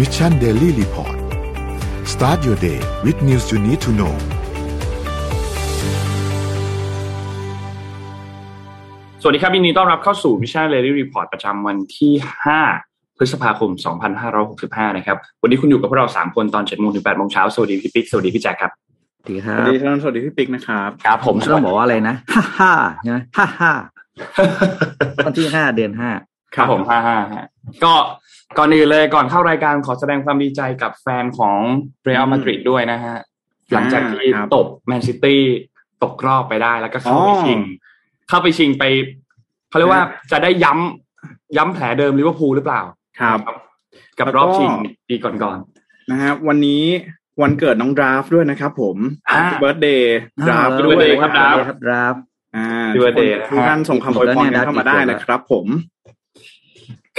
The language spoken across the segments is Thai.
Mission Daily Report start your day with news you need to know สวัสดีครับยินดีต้อนรับเข้าสู่ Mission Daily Report ประจำวันที่ 5 พฤษภาคม 2565 นะครับ วันนี้คุณอยู่กับพวกเรา 3 คนตอน7โมงถึง8โมงเช้า สวัสดีพี่ปิ๊ก สวัสดีพี่แจ็คครับ สวัสดีครัสวับสดีท่านสวัสดีพี่ปิ๊กนะครับ ครับผมต้องบอกว่าอะไรนะ ฮ่าฮ่าใช่ไหมฮ่าฮ่าวันที่ห้าเดือนห้า ครับผมห้าห้าฮะก็ก่อนอื่นเลยก่อนเข้ารายการขอแสดงความดีใจกับแฟนของเรอัลมาดริดด้วยนะฮะ หลังจากที่ตบแมนซิตี้ตกรอบไปได้แล้วก็เข้าไปชิง เข้าไปชิงไปเขาเรียกว่าจะได้ย้ำย้ำแผลเดิมลิเวอร์พูลหรือเปล่า ครับ กับรอบชิงปีก่อนนะฮะวันนี้วันเกิดน้องดราฟด้วยนะครับผมอ่า birthdayดราฟ Happy birthday ครับ Draft ครับดราฟอ่า Happy birthday ทุกท่านส่งคำอวยพรกันเข้ามาได้นะครับผมๆ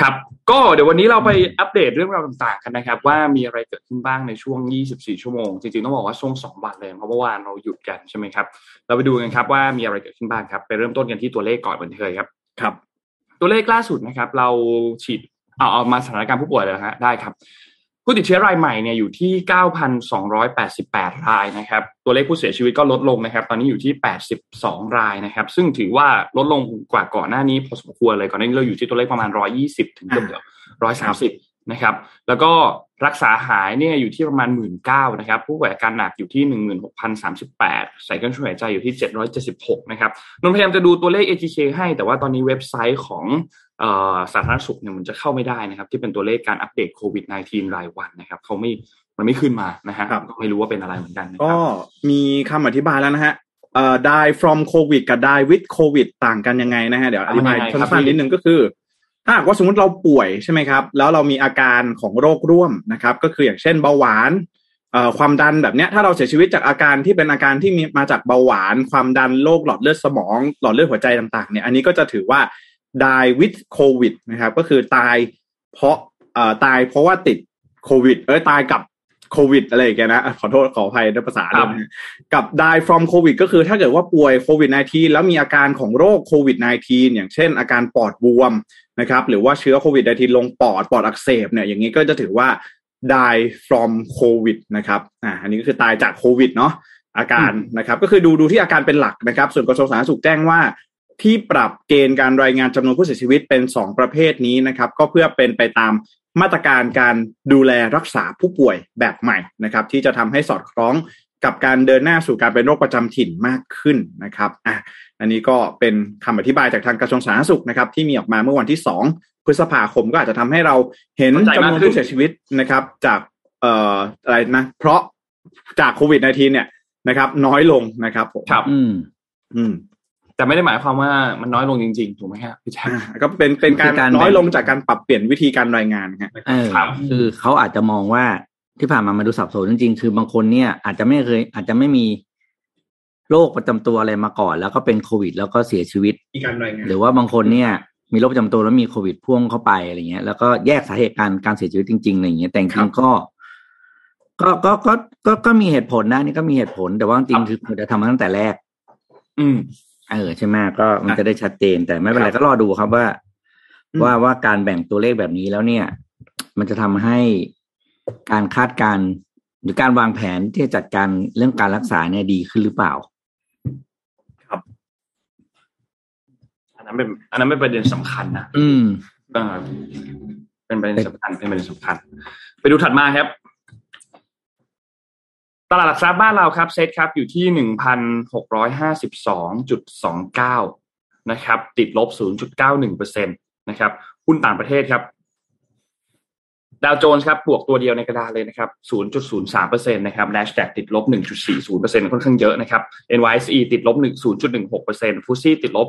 ครับก็เดี๋ยววันนี้เราไปอัปเดตเรื่องราวต่างๆกันนะครับ ว่ามีอะไรเกิดขึ้นบ้างในช่วง 24 ชั่วโมง จริงๆ ต้องบอกว่าช่วง 2 วันเลยเพราะเมื่อวานเราหยุดกันใช่ไหมครับ เราไปดูกันครับว่ามีอะไรเกิดขึ้นบ้างครับไปเริ่มต้นกันที่ตัวเลขก่อนเหมือนเคยครับครับ ตัวเลขล่าสุดนะครับ เราฉีดเอาเอามาสถานการณ์ผู้ป่วยเลยนะฮะได้ครับ ผู้ติดเชื้อรายใหม่เนี่ยอยู่ที่ 9,288 รายนะครับ ตัวเลขผู้เสียชีวิตก็ลดลงนะครับ ตอนนี้อยู่ที่ 82 รายนะครับ ซึ่งถือว่าลดลงกว่าก่อนหน้านี้พอสมควรเลย ก่อนหน้านี้เราอยู่ที่ตัวเลขประมาณ 120 ถึงเกือบ130 นะครับ แล้วก็รักษาหายเนี่ยอยู่ที่ประมาณ 1 9ื่นนะครับ ผู้ป่วยอาการหนักอยู่ที่ 16,038 ใส่เครื่องช่วยหายใจอยู่ที่ 776 นะครับ นนท์พยายามจะดูตัวเลข ATK ให้ แต่ว่าตอนนี้เว็บไซต์ของ สาธารณสุขเนี่ยมันจะเข้าไม่ได้นะครับ ที่เป็นตัวเลขการอัปเดตโควิด -19 รายวันนะครับเขาไม่มันไม่ขึ้นมานะฮะครับก็ไม่รู้ว่าเป็นอะไรเหมือนกันนะคก็รับมีคำอธิบายแล้วนะฮะเอ่อ die from covid กับ die with covid ต่างกันยังไงนะฮะเดี๋ยวอธิบายยังไงครับสั้นๆนิดนึงก็คือ ถ้าหากว่าสมมติเราป่วยใช่ไหมครับ แล้วเรามีอาการของโรคร่วมนะครับ ก็คืออย่างเช่นเบาหวานเอ่อความดันแบบเนี้ยถ้าเราเสียชีวิตจากอาการที่เป็นอาการที่มีมาจากเบาหวาน ความดันโรคหลอดเลือดสมอง หลอดเลือดหัวใจต่างๆเนี่ยอันนี้ก็จะถือว่า die with covid นะครับ ก็คือตายเพราะเอ่อตายเพราะว่าติดโควิด เอ้ยตายกับโควิดอะไรอย่างเงี้ยนะขอโทษขออภัยด้วยภาษาครับด้วยนะฮะกับ die from covid ก็คือถ้าเกิดว่าป่วยโควิด -19 แล้วมีอาการของโรคโควิด -19 อย่างเช่น อาการปอดบวมนะครับหรือว่าเชื้อโควิด -19 ลงปอดปอดอักเสบเนี่ยอย่างนี้ก็จะถือว่า die from covid นะครับอ่าอันนี้ก็คือตายจากโควิดเนาะอาการนะครับ ก็คือดูดูที่อาการเป็นหลักนะครับ ส่วนกระทรวงสาธารณสุขแจ้งว่า ที่ปรับเกณฑ์การรายงานจำนวนผู้เสียชีวิตเป็น 2 ประเภทนี้นะครับ ก็เพื่อเป็นไปตามมาตรการการดูแลรักษาผู้ป่วยแบบใหม่นะครับ ที่จะทำให้สอดคล้องกับการเดินหน้าสู่การเป็นโรคประจำถิ่นมากขึ้นนะครับอะอันนี้ก็เป็นคำอธิบายจากทางกระทรวงสาธารณสุขนะครับ ที่มีออกมาเมื่อวันที่ 2 พฤษภาคมก็อาจจะทำให้เราเห็นเข้าใจจำนมากวนขึ้นผู้เสียชีวิตนะครับ จากเอ่ออะไรนะเพราะจากโควิด -19 เนี่ยนะครับ น้อยลงนะครับผมครับ อืม อืม แต่ไม่ได้หมายความว่ามันน้อยลงจริงๆถูกไหมครับพี่แจ๊คอ่าก็เป็นเป็นการคือการน้อยแบ่งลงจากการปรับเปลี่ยนวิธีการรายงานฮะเออครับคือเขาอาจจะมองว่าที่ผ่านมามาดูสับสนจริงๆ คือบางคนเนี่ย อาจจะไม่เคย อาจจะไม่มีโรคประจำตัวอะไรมาก่อน แล้วก็เป็นโควิด แล้วก็เสียชีวิตมีการรายงานหรือว่าบางคนเนี่ย มีโรคประจำตัวแล้วมีโควิดพ่วงเข้าไปอะไรเงี้ยแล้วก็แยกสาเหตุการการเสียชีวิตจริงๆอะไรเงี้ยแต่จครัริงบๆก็ก็ก็ก็ก็ก็มีเหตุผลนะนี่ก็มีเหตุผลแต่ว่าจริงๆคือควรจะทำมาตั้งแต่แรก อืม เออใช่ไหมก็มันจะได้ชัดเจนแต่ไม่เป็นไรครับก็รอดูครับว่าอืมว่าว่าการแบ่งตัวเลขแบบนี้แล้วเนี่ย มันจะทำให้การคาดการณ์หรือการวางแผนที่จะจัดการเรื่องการรักษาเนี่ยดีขึ้นหรือเปล่าอันนั้นเป็น อันนั้นเป็นประเด็นสำคัญนะอืมเออเป็นประเด็นสำคัญเป็นประเด็นสำคัญ ไปดูถัดมาครับ ตลาดหลักทรัพย์บ้านเราครับเซ็ตครับอยู่ที่หนึ่งพันหกร้อยห้าสิบสองจุดสองเก้านะครับ ติดลบศูนย์จุดเก้าหนึ่งเปอร์เซ็นตนะครับหุ้นต่างประเทศครับดาวโจนส์ครับบวกตัวเดียวในกระดานเลยนะครับ 0.03%นะครับ NASDAQ ติดลบ 1.40%ค่อนข้างเยอะนะครับ NYSE ติดลบ 0.16%ฟุตซี่ติดลบ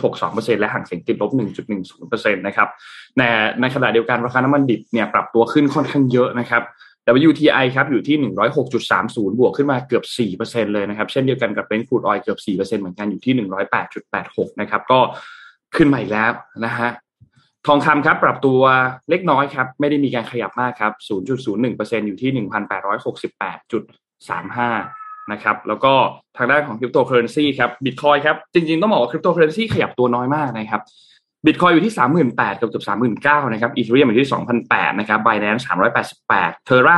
0.62%และห่างเสียงติดลบ 1.10%นะครับในในขณะเดียวกันราคาน้ำมันดิบเนี่ยปรับตัวขึ้นค่อนข้างเยอะนะครับ WTI ครับอยู่ที่ 106.30 บวกขึ้นมาเกือบ 4%เลยนะครับ เช่นเดียวกันกับ Brent crude oil เกือบ 4%เหมือนกันอยู่ที่ 108.86 นะครับ ก็ขึ้นมาอีกแล้วนะฮะทองคำครับ ปรับตัวเล็กน้อยครับ ไม่ได้มีการขยับมากครับ 0.01%อยู่ที่ 1,868.35 นะครับ แล้วก็ทางด้านของคริปโตเคอเรนซีครับบิตคอยน์ครับ จริงๆ ต้องบอกว่าคริปโตเคอเรนซีขยับตัวน้อยมากนะครับ บิตคอยน์อยู่ที่ 38,000กับเกือบ39,000นะครับอีเทเรียมอยู่ที่ 2,008นะครับไบแนนซ์388เทอร่า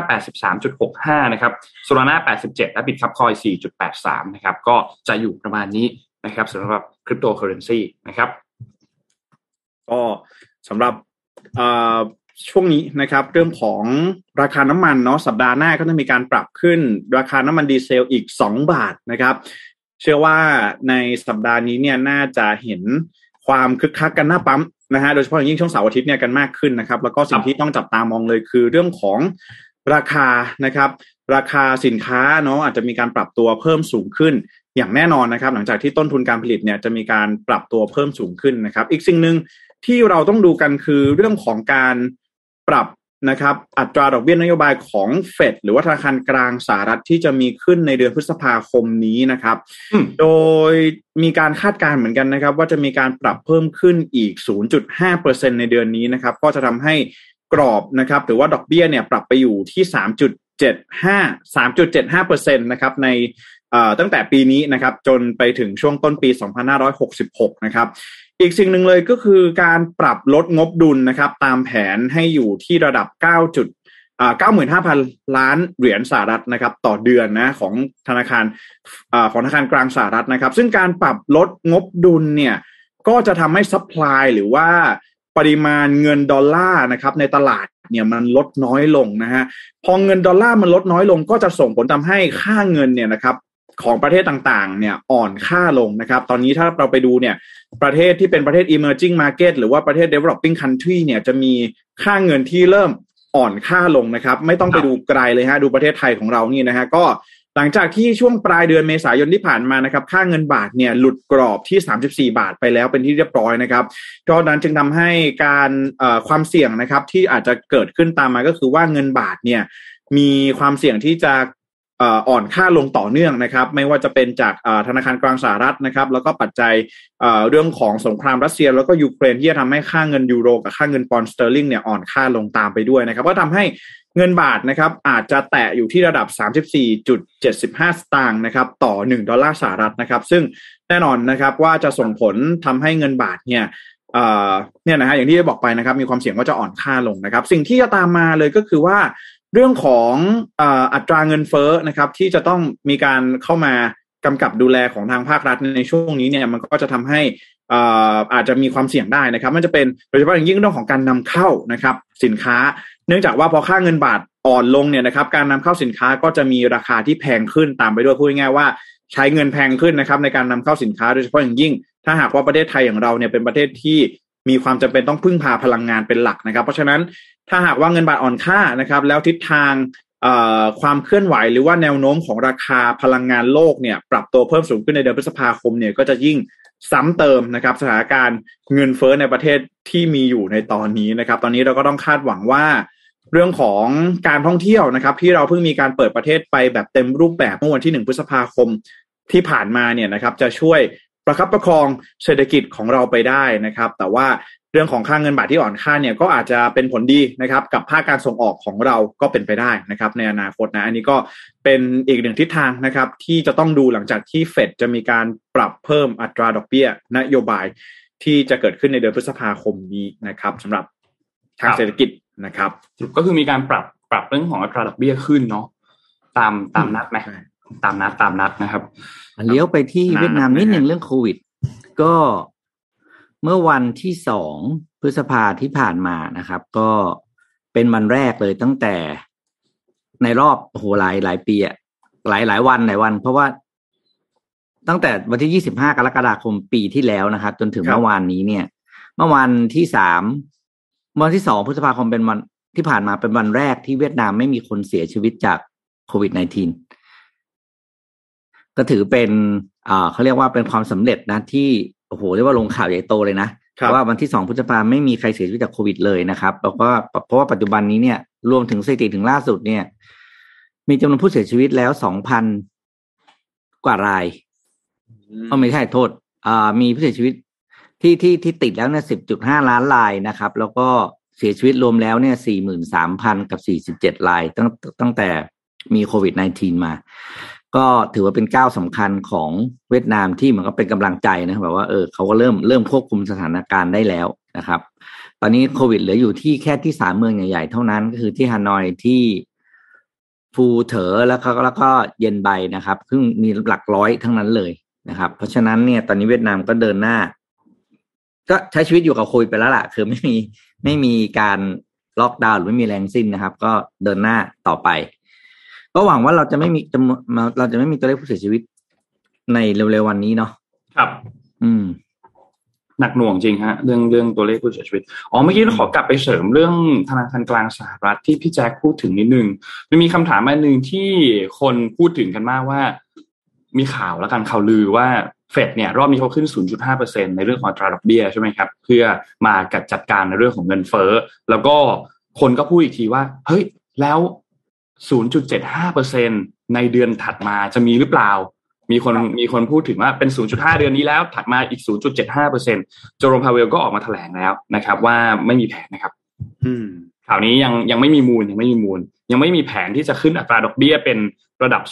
83.65นะครับโซลานา87 และบิทคับคอยน์ 4.83นะครับก็จะอยู่ประมาณนี้นะครับสำหรับคริปโตเคอเรนซีนะครับก็สำหรับช่วงนี้นะครับเรื่องของราคาน้ำมันเนาะสัปดาห์หน้าก็จะมีการปรับขึ้น ราคาน้ำมันดีเซลอีก 2 บาทนะครับ เชื่อว่าในสัปดาห์นี้เนี่ยน่าจะเห็น ความคึกคักกันหน้าปั๊มนะฮะโดยเฉพาะอย่างยิ่งช่วงเสาร์อาทิตย์เนี่ยกันมากขึ้นนะครับ แล้วก็สิ่งที่ต้องจับตามองเลยคือเรื่องของราคานะครับ ราคาสินค้าเนาะอาจจะมีการปรับตัวเพิ่มสูงขึ้นอย่างแน่นอนนะครับ หลังจากที่ต้นทุนการผลิตเนี่ยจะมีการปรับตัวเพิ่มสูงขึ้นนะครับ อีกสิ่งหนึ่งที่เราต้องดูกันคือเรื่องของการปรับ นะครับอัตราดอกเบี้ยนโยบายของเฟดหรือว่าธนาคารกลางสหรัฐที่จะมีขึ้นในเดือนพฤษภาคมนี้นะครับ โดยมีการคาดการณ์เหมือนกันนะครับ ว่าจะมีการปรับเพิ่มขึ้นอีก 0.5%ในเดือนนี้นะครับ ก็จะทำให้กรอบนะครับหรือว่าดอกเบี้ยเนี่ยปรับไปอยู่ที่ 3.75 3.75%นะครับใน ตั้งแต่ปีนี้นะครับจนไปถึงช่วงต้นปี 2566 นะครับ อีกสิ่งหนึ่งเลยก็คือการปรับลดงบดุลนะครับ ตามแผนให้อยู่ที่ระดับ 9 จุดเก้าหมื่นห้าพันล้านเหรียญสหรัฐนะครับ ต่อเดือนนะของธนาคารอของธนาคารกลางสหรัฐนะครับ ซึ่งการปรับลดงบดุลเนี่ยก็จะทำให้ supply หรือว่าปริมาณเงินดอลลาร์นะครับในตลาดเนี่ยมันลดน้อยลงนะฮะพอเงินดอลลาร์มันลดน้อยลง ก็จะส่งผลทำให้ค่าเงินเนี่ยนะครับ ของประเทศต่างๆ เนี่ยอ่อนค่าลงนะครับ ตอนนี้ถ้าเราไปดูเนี่ย ประเทศที่เป็นประเทศ emerging market หรือว่าประเทศ developing country เนี่ยจะมีค่าเงินที่เริ่มอ่อนค่าลงนะครับ ไม่ต้องไปดูไกลเลยฮะดูประเทศไทยของเรานี่นะฮะก็หลังจากที่ช่วงปลายเดือนเมษายนที่ผ่านมานะครับ ค่าเงินบาทเนี่ยหลุดกรอบที่ 34 บาทไปแล้วเป็นที่เรียบร้อยนะครับก็นั้นจึงทำให้การความเสี่ยงนะครับที่อาจจะเกิดขึ้นตามมาก็คือว่าเงินบาทเนี่ยมีความเสี่ยงที่จะ อ่อนค่าลงต่อเนื่องนะครับ ไม่ว่าจะเป็นจากธนาคารกลางสหรัฐนะครับ แล้วก็ปัจจัยเรื่องของสงครามรัสเซีย แล้วก็ยูเครนที่จะทำให้ค่าเงินยูโรกับค่าเงินปอนด์สเตอร์ลิงเนี่ยอ่อนค่าลงตามไปด้วยนะครับ ก็ทำให้เงินบาทนะครับอาจจะแตะอยู่ที่ระดับ 34.75 สตางค์นะครับต่อ 1 ดอลลาร์สหรัฐนะครับ ซึ่งแน่นอนนะครับว่าจะส่งผลทำให้เงินบาทเนี่ยเนี่ยนะฮะอย่างที่ได้บอกไปนะครับ มีความเสี่ยงว่าจะอ่อนค่าลงนะครับ สิ่งที่จะตามมาเลยก็คือว่า เรื่องของอัตราเงินเฟ้อนะครับ ที่จะต้องมีการเข้ามากำกับดูแลของทางภาครัฐในช่วงนี้เนี่ยมันก็จะทำให้อาจจะมีความเสี่ยงได้นะครับ มันจะเป็นโดยเฉพาะอย่างยิ่งเรื่องของการนำเข้านะครับ สินค้า เนื่องจากว่าพอค่าเงินบาทอ่อนลงเนี่ยนะครับการนำเข้าสินค้าก็จะมีราคาที่แพงขึ้นตามไปด้วยพูดง่ายว่าใช้เงินแพงขึ้นนะครับในการนำเข้าสินค้าโดยเฉพาะอย่างยิ่ง ถ้าหากว่าประเทศไทยอย่างเราเนี่ยเป็นประเทศที่ มีความจำเป็นต้องพึ่งพาพลังงานเป็นหลักนะครับ เพราะฉะนั้นถ้าหากว่าเงินบาทอ่อนค่านะครับ แล้วทิศทางความเคลื่อนไหวหรือว่าแนวโน้มของราคาพลังงานโลกเนี่ยปรับตัวเพิ่มสูงขึ้นในเดือนพฤษภาคมเนี่ยก็จะยิ่งซ้ำเติมนะครับสถานการณ์เงินเฟ้อในประเทศที่มีอยู่ในตอนนี้นะครับ ตอนนี้เราก็ต้องคาดหวังว่าเรื่องของการท่องเที่ยวนะครับ ที่เราเพิ่งมีการเปิดประเทศไปแบบเต็มรูปแบบเมื่อวันที่หนึ่งพฤษภาคมที่ผ่านมาเนี่ยนะครับ จะช่วย ประคับประคองเศรษฐกิจของเราไปได้นะครับ แต่ว่าเรื่องของค่างเงินบาทที่อ่อนค่าเนี่ยก็อาจจะเป็นผลดีนะครับ กับภาคการส่งออกของเราก็เป็นไปได้นะครับ ในอนาคตนะ อันนี้ก็เป็นอีกหนึ่งทิศทางนะครับ ที่จะต้องดูหลังจากที่เฟดจะมีการปรับเพิ่มอัตราดอกเบี้ย นโยบายที่จะเกิดขึ้นในเดือนพฤษภาคมนี้นะครับสำหรับทางเศรษฐกิจนะครับก็คือมีการปรับปรับเรื่องของอัตราดอกเบี้ยขึ้นเนาะตามตามนัดไหม ตามนัดตามนัดนะครับเลี้ยวไปที่เวียดนามนิดหนึ่งเรื่องโควิด ก็เมื่อวันที่สองพฤษภาที่ผ่านมานะครับ ก็เป็นวันแรกเลยตั้งแต่ในรอบโหหลายหลายปีอะหลายหลายวันหลายวัน เพราะว่าตั้งแต่วันที่ยี่สิบห้ากรกฎาคมปีที่แล้วนะครับ จนถึงเมื่อวานนี้เนี่ย เมื่อวันที่สามวันที่สองพฤษภาคมเป็นวันที่ผ่านมาเป็นวันแรกที่เวียดนามไม่มีคนเสียชีวิตจากโควิด -19 ก็ถือเป็นอ่าเขาเรียกว่าเป็นความสำเร็จนะที่โอ้โหเรียกว่าลงข่าวใหญ่โตเลยนะว่าวันที่สองพฤษภาไม่มีใครเสียชีวิตจากโควิดเลยนะครับแล้วก็เพราะว่าปัจจุบันนี้เนี่ยรวมถึงสถิติถึงล่าสุดเนี่ย มีจำนวนผู้เสียชีวิตแล้วสองพันกว่ารายก็ไม่ใช่โทษอ่ามีผู้เสียชีวิตที่ที่ที่ติดแล้วเนี่ยสิบจุดห้าล้านรายนะครับ แล้วก็เสียชีวิตรวมแล้วเนี่ยสี่หมื่นสามพันกับสี่สิบเจ็ดรายตั้งตั้งแต่มีโควิด -19 มา ก็ถือว่าเป็นก้าวสำคัญของเวียดนามที่เหมือนกับเป็นกำลังใจนะแบบว่าเออเขาก็เริ่มเริ่มควบคุมสถานการณ์ได้แล้วนะครับ ตอนนี้โควิดเหลืออยู่ที่แค่ที่สามเมืองใหญ่ๆเท่านั้นก็คือที่ฮานอยที่ฟูเถอแล้วก็แล้วก็เย็นไบนะครับ ซึ่งมีหลักร้อยทั้งนั้นเลยนะครับ เพราะฉะนั้นเนี่ยตอนนี้เวียดนามก็เดินหน้า ก็ใช้ชีวิตอยู่กับโควิดไปแล้วล่ะ คือไม่มีไม่มีการล็อกดาวน์หรือไม่มีแรงสิ้นนะครับ ก็เดินหน้าต่อไป ก็หวังว่าเราจะไม่มีจำนวนเราจะไม่มีตัวเลขผู้เสียชีวิต ในเร็วๆวันนี้เนาะครับ อืม หนักหน่วงจริงฮะ เรื่องเรื่องตัวเลขผู้เสียชีวิตอ๋อเมื่อกี้เราขอกลับไปเสริมเรื่องธนาคารกลางสหรัฐที่พี่แจ็คพูดถึงนิดนึงมันมีคำถามอันหนึ่งที่คนพูดถึงกันมากว่า มีข่าวแล้วกันข่าวลือว่าเฟดเนี่ยรอบนี้เขาขึ้น 0.5%ในเรื่องของอัตราดอกเบี้ยใช่ไหมครับ เพื่อมากัดจัดการในเรื่องของเงินเฟ้อ แล้วก็คนก็พูดอีกทีว่า เฮ้ย แล้ว 0.75%ในเดือนถัดมาจะมีหรือเปล่า มีคนมีคนพูดถึงว่าเป็น 0.5 เดือนนี้แล้ว ถัดมาอีก 0.75%โจโรมพาเวลก็ออกมาแถลงแล้วนะครับ ว่าไม่มีแผนนะครับ อืมข่าวนี้ยังยังไม่มีมูลยังไม่มีมูล ยังไม่มีแผนที่จะขึ้นอัตราดอกเบี้ยเป็นระดับ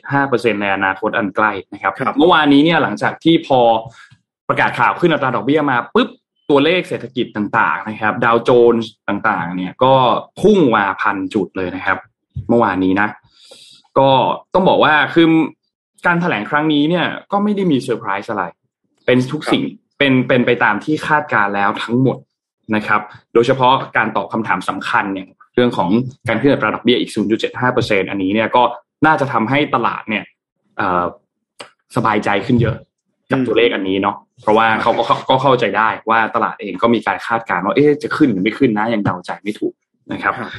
0.75%ในอนาคตอันใกล้นะครับครับเมื่อวานนี้เนี่ยหลังจากที่พอประกาศข่าวขึ้นอัตราดอกเบี้ยมาปุ๊บตัวเลขเศรษฐกิจต่าง ๆ นะครับ ดาวโจนส์ต่างๆ เนี่ยก็พุ่งมาพันจุดเลยนะครับ เมื่อวานนี้นะ ก็ต้องบอกว่าคือการแถลงครั้งนี้เนี่ย ก็ไม่ได้มีเซอร์ไพรส์อะไร เป็นทุกสิ่งเป็นเป็นไปตามที่คาดการณ์แล้วทั้งหมดนะครับ โดยเฉพาะการตอบคำถามสำคัญอย่างเรื่องของการขึ้นอัตราดอกเบี้ยอีก 0.75%อันนี้เนี่ยก็น่าจะทำให้ตลาดเนี่ยเอ่อสบายใจขึ้นเยอะกับอืมตัวเลขอันนี้เนาะเพราะว่าเขาก็ก็เข้าใจได้ว่าตลาดเองก็มีการคาดการณ์ว่าเอ๊ะจะขึ้นหรือไม่ขึ้นนะยังเดาใจไม่ถูกนะครับครับ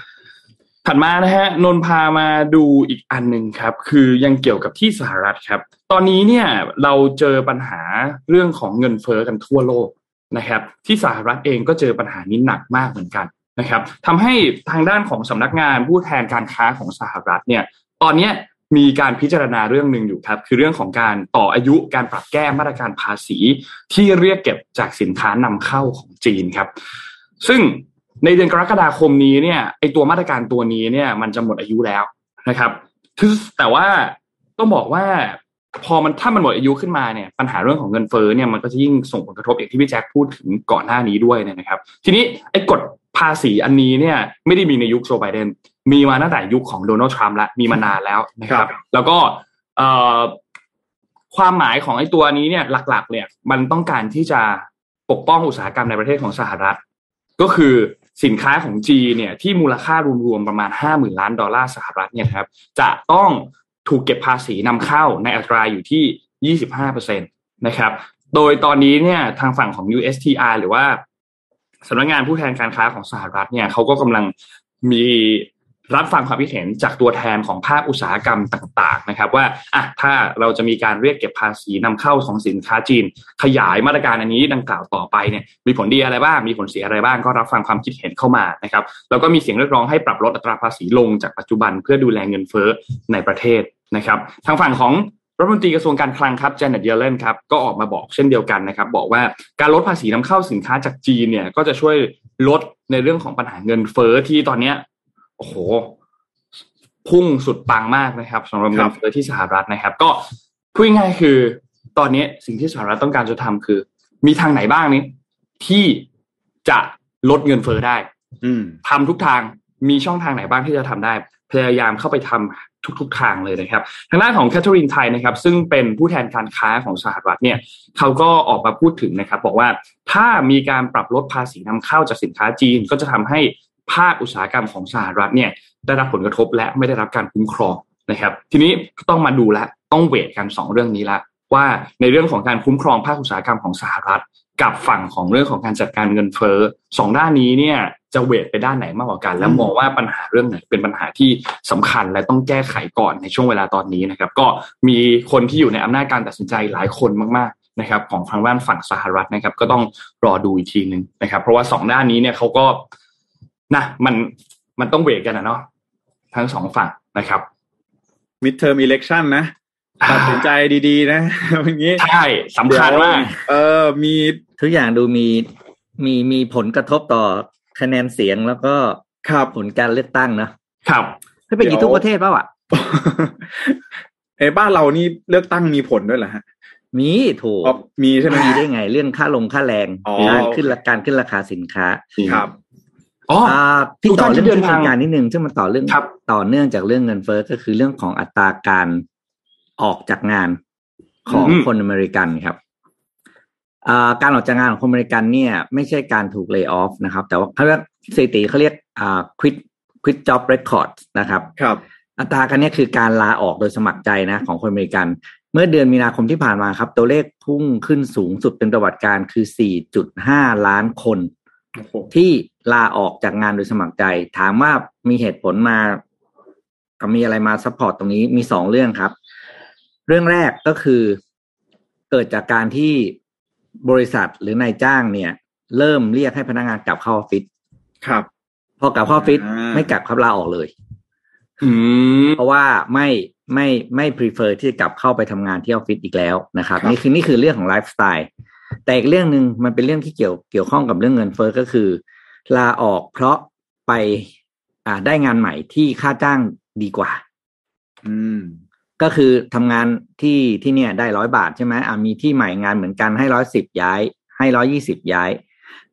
ถัดมานะฮะนนท์พามาดูอีกอันหนึ่งครับ คือยังเกี่ยวกับที่สหรัฐครับ ตอนนี้เนี่ยเราเจอปัญหาเรื่องของเงินเฟ้อกันทั่วโลกนะครับ ที่สหรัฐเองก็เจอปัญหานี้หนักมากเหมือนกันนะครับทำให้ทางด้านของสำนักงานผู้แทนการค้าของสหรัฐเนี่ยตอนนี้มีการพิจารณาเรื่องหนึ่งอยู่ครับ คือเรื่องของการต่ออายุการปรับแก้มาตรการภาษี ที่เรียกเก็บจากสินค้านำเข้าของจีนครับ ซึ่ง ในเดือนกรกฎาคมนี้เนี่ยไอตัวมาตรการตัวนี้เนี่ย มันจะหมดอายุแล้วนะครับคือแต่ว่าต้องบอกว่าพอมันถ้ามันหมดอายุขึ้นมาเนี่ยปัญหาเรื่องของเงินเฟ้อเนี่ยมันก็จะยิ่งส่งผลกระทบอย่างที่พี่แจ็คพูดถึงก่อนหน้านี้ด้วยเนี่ยนะครับ ทีนี้ไอ้กฎภาษีอันนี้เนี่ยไม่ได้มีในยุคโจไบเดนมีมาตั้งแต่ยุคของโดนัลด์ทรัมป์แล้วมีมานานแล้วนะครับ แล้วก็เอ่อความหมายของไอ้ตัวนี้เนี่ยหลักๆ เนี่ยมันต้องการที่จะปกป้องอุตสาหกรรมในประเทศของสหรัฐ ก็คือ สินค้าของจีเนี่ยที่มูลค่ารวมๆประมาณห้าหมื่นล้านดอลลาร์สหรัฐเนี่ยครับจะต้องถูกเก็บภาษีนำเข้าในอัตราอยู่ที่ยี่สิบห้าเปอร์เซ็นตนะครับโดยตอนนี้เนี่ยทางฝั่งของ USTR หรือว่าสำนักงานผู้แทนการค้าของสหรัฐเนี่ยเขาก็กำลังมี รับฟังความคิดเห็นจากตัวแทนของภาคอุตสาหกรรมต่าง ๆ นะครับ ว่าอะถ้าเราจะมีการเรียกเก็บภาษีนำเข้าของสินค้าจีน ขยายมาตรการอันนี้ดังกล่าวต่อไปเนี่ยมีผลดีอะไรบ้างมีผลเสียอะไรบ้างก็รับฟังความคิดเห็นเข้ามานะครับแล้วก็มีเสียงเรียกร้องให้ปรับลดอัตราภาษีลงจากปัจจุบันเพื่อดูแลเงินเฟ้อในประเทศนะครับ ทางฝั่งของรัฐมนตรีกระทรวงการคลังครับเจเน็ตเยเลนครับก็ออกมาบอกเช่นเดียวกันนะครับ บอกว่าการลดภาษีนำเข้าสินค้าจากจีนเนี่ยก็จะช่วยลดในเรื่องของปัญหาเงินเฟ้อที่ตอนนี้ โอ้โห พุ่งสุดปังมากนะครับสำหรับเงินเฟ้อที่สหรัฐนะครับ ก็พูดง่ายๆคือ ตอนนี้สิ่งที่สหรัฐต้องการจะทำคือ มีทางไหนบ้างนี้ที่จะลดเงินเฟ้อได้ อืมทำทุกทางมีช่องทางไหนบ้างที่จะทำได้ พยายามเข้าไปทำทุกๆทางเลยนะครับ ทางด้านของแคทเธอรีนไทยนะครับ ซึ่งเป็นผู้แทนการค้าของสหรัฐเนี่ยเขาก็ออกมาพูดถึงนะครับ บอกว่าถ้ามีการปรับลดภาษีนำเข้าจากสินค้าจีน ก็จะทำให้ ภาคอุตสาหกรรมของสหรัฐเนี่ยได้รับผลกระทบและไม่ได้รับการคุ้มครองนะครับ ทีนี้ก็ต้องมาดูแลต้องเวทกันสองเรื่องนี้ละว่าในเรื่องของการคุ้มครองภาคอุตสาหกรรมของสหรัฐ กับฝั่งของเรื่องของการจัดการเงินเฟ้อสองด้านนี้เนี่ยจะเวทไปด้านไหนมากกว่ากัน แล้วมองว่าปัญหาเรื่องไหนเป็นปัญหาที่สำคัญและต้องแก้ไขก่อนในช่วงเวลาตอนนี้นะครับ ก็มีคนที่อยู่ในอำนาจการตัดสินใจหลายคนมากๆนะครับของทางด้านฝั่งสหรัฐนะครับ ก็ต้องรอดูอีกทีหนึ่งนะครับ เพราะว่าสองด้านนี้เนี่ยเขาก็ นะมันมันต้องเวทกันนะเนาะทั้งสองฝั่งนะครับ midterm election นะตัดสินใจดีๆ นะอย่างนี้ใช่สำคัญมากเออมีทุกอย่างดูมีมีมีผลกระทบต่อคะแนนเสียงแล้วก็ครับผลการเลือกตั้งนะครับไม่เป็นอย่างนี้ทุกประเทศเปล่าวะเอ้บ้านเรานี่เลือกตั้งมีผลด้วยเหรอฮะมีถูกอ๋อมีใช่ไหมมีได้ไงเรื่องค่าลงค่าแรงอ๋อการขึ้นราการขึ้นราคาสินค้าครับ อ๋ออ่าพี่ทุกต่อท่านที่เรื่องเดินทางการนิดนึงซึ่งมันต่อเรื่องครับต่อเนื่องจากเรื่องเงินเฟ้อก็คือเรื่องของอัตราการออกจากงานของอืมคนอเมริกันครับอ่าการออกจากงานของคนอเมริกันเนี่ย ไม่ใช่การถูกเลิกออฟนะครับ แต่ว่าเขาเรียกสถิติเขาเรียกอ่า quit quit job record นะครับครับ อัตราการเนี้คือการลาออกโดยสมัครใจนะ ของคนอเมริกัน เมื่อเดือนมีนาคมที่ผ่านมาครับ ตัวเลขพุ่งขึ้นสูงสุดเป็นประวัติการคือ 4.5 ล้านคนโอ้โหที่ ลาออกจากงานโดยสมัครใจ ถามว่ามีเหตุผลมากับมีอะไรมา support ตรงนี้มีสองเรื่องครับ เรื่องแรกก็คือเกิดจากการที่บริษัทหรือนายจ้างเนี่ย เริ่มเรียกให้พนักงานกลับเข้าออฟฟิศครับพอกลับเข้าออฟฟิศอ่าไม่กลับครับลาออกเลยอืมเพราะว่าไม่ไม่ไม่ prefer ที่จะกลับเข้าไปทำงานที่ออฟฟิศอีกแล้วนะครับครับนี่คือนี่คือเรื่องของไลฟ์สไตล์แต่อีกเรื่องหนึ่งมันเป็นเรื่องที่เกี่ยวเกี่ยวข้องกับเรื่องเงินเฟ้อก็คือ ลาออกเพราะไปอ่าได้งานใหม่ที่ค่าจ้างดีกว่า อืม ก็คือทำงานที่ที่เนี่ยได้ร้อยบาทใช่ไหมอ่ามีที่ใหม่งานเหมือนกันให้ร้อยสิบย้าย ให้ร้อยี่สิบย้าย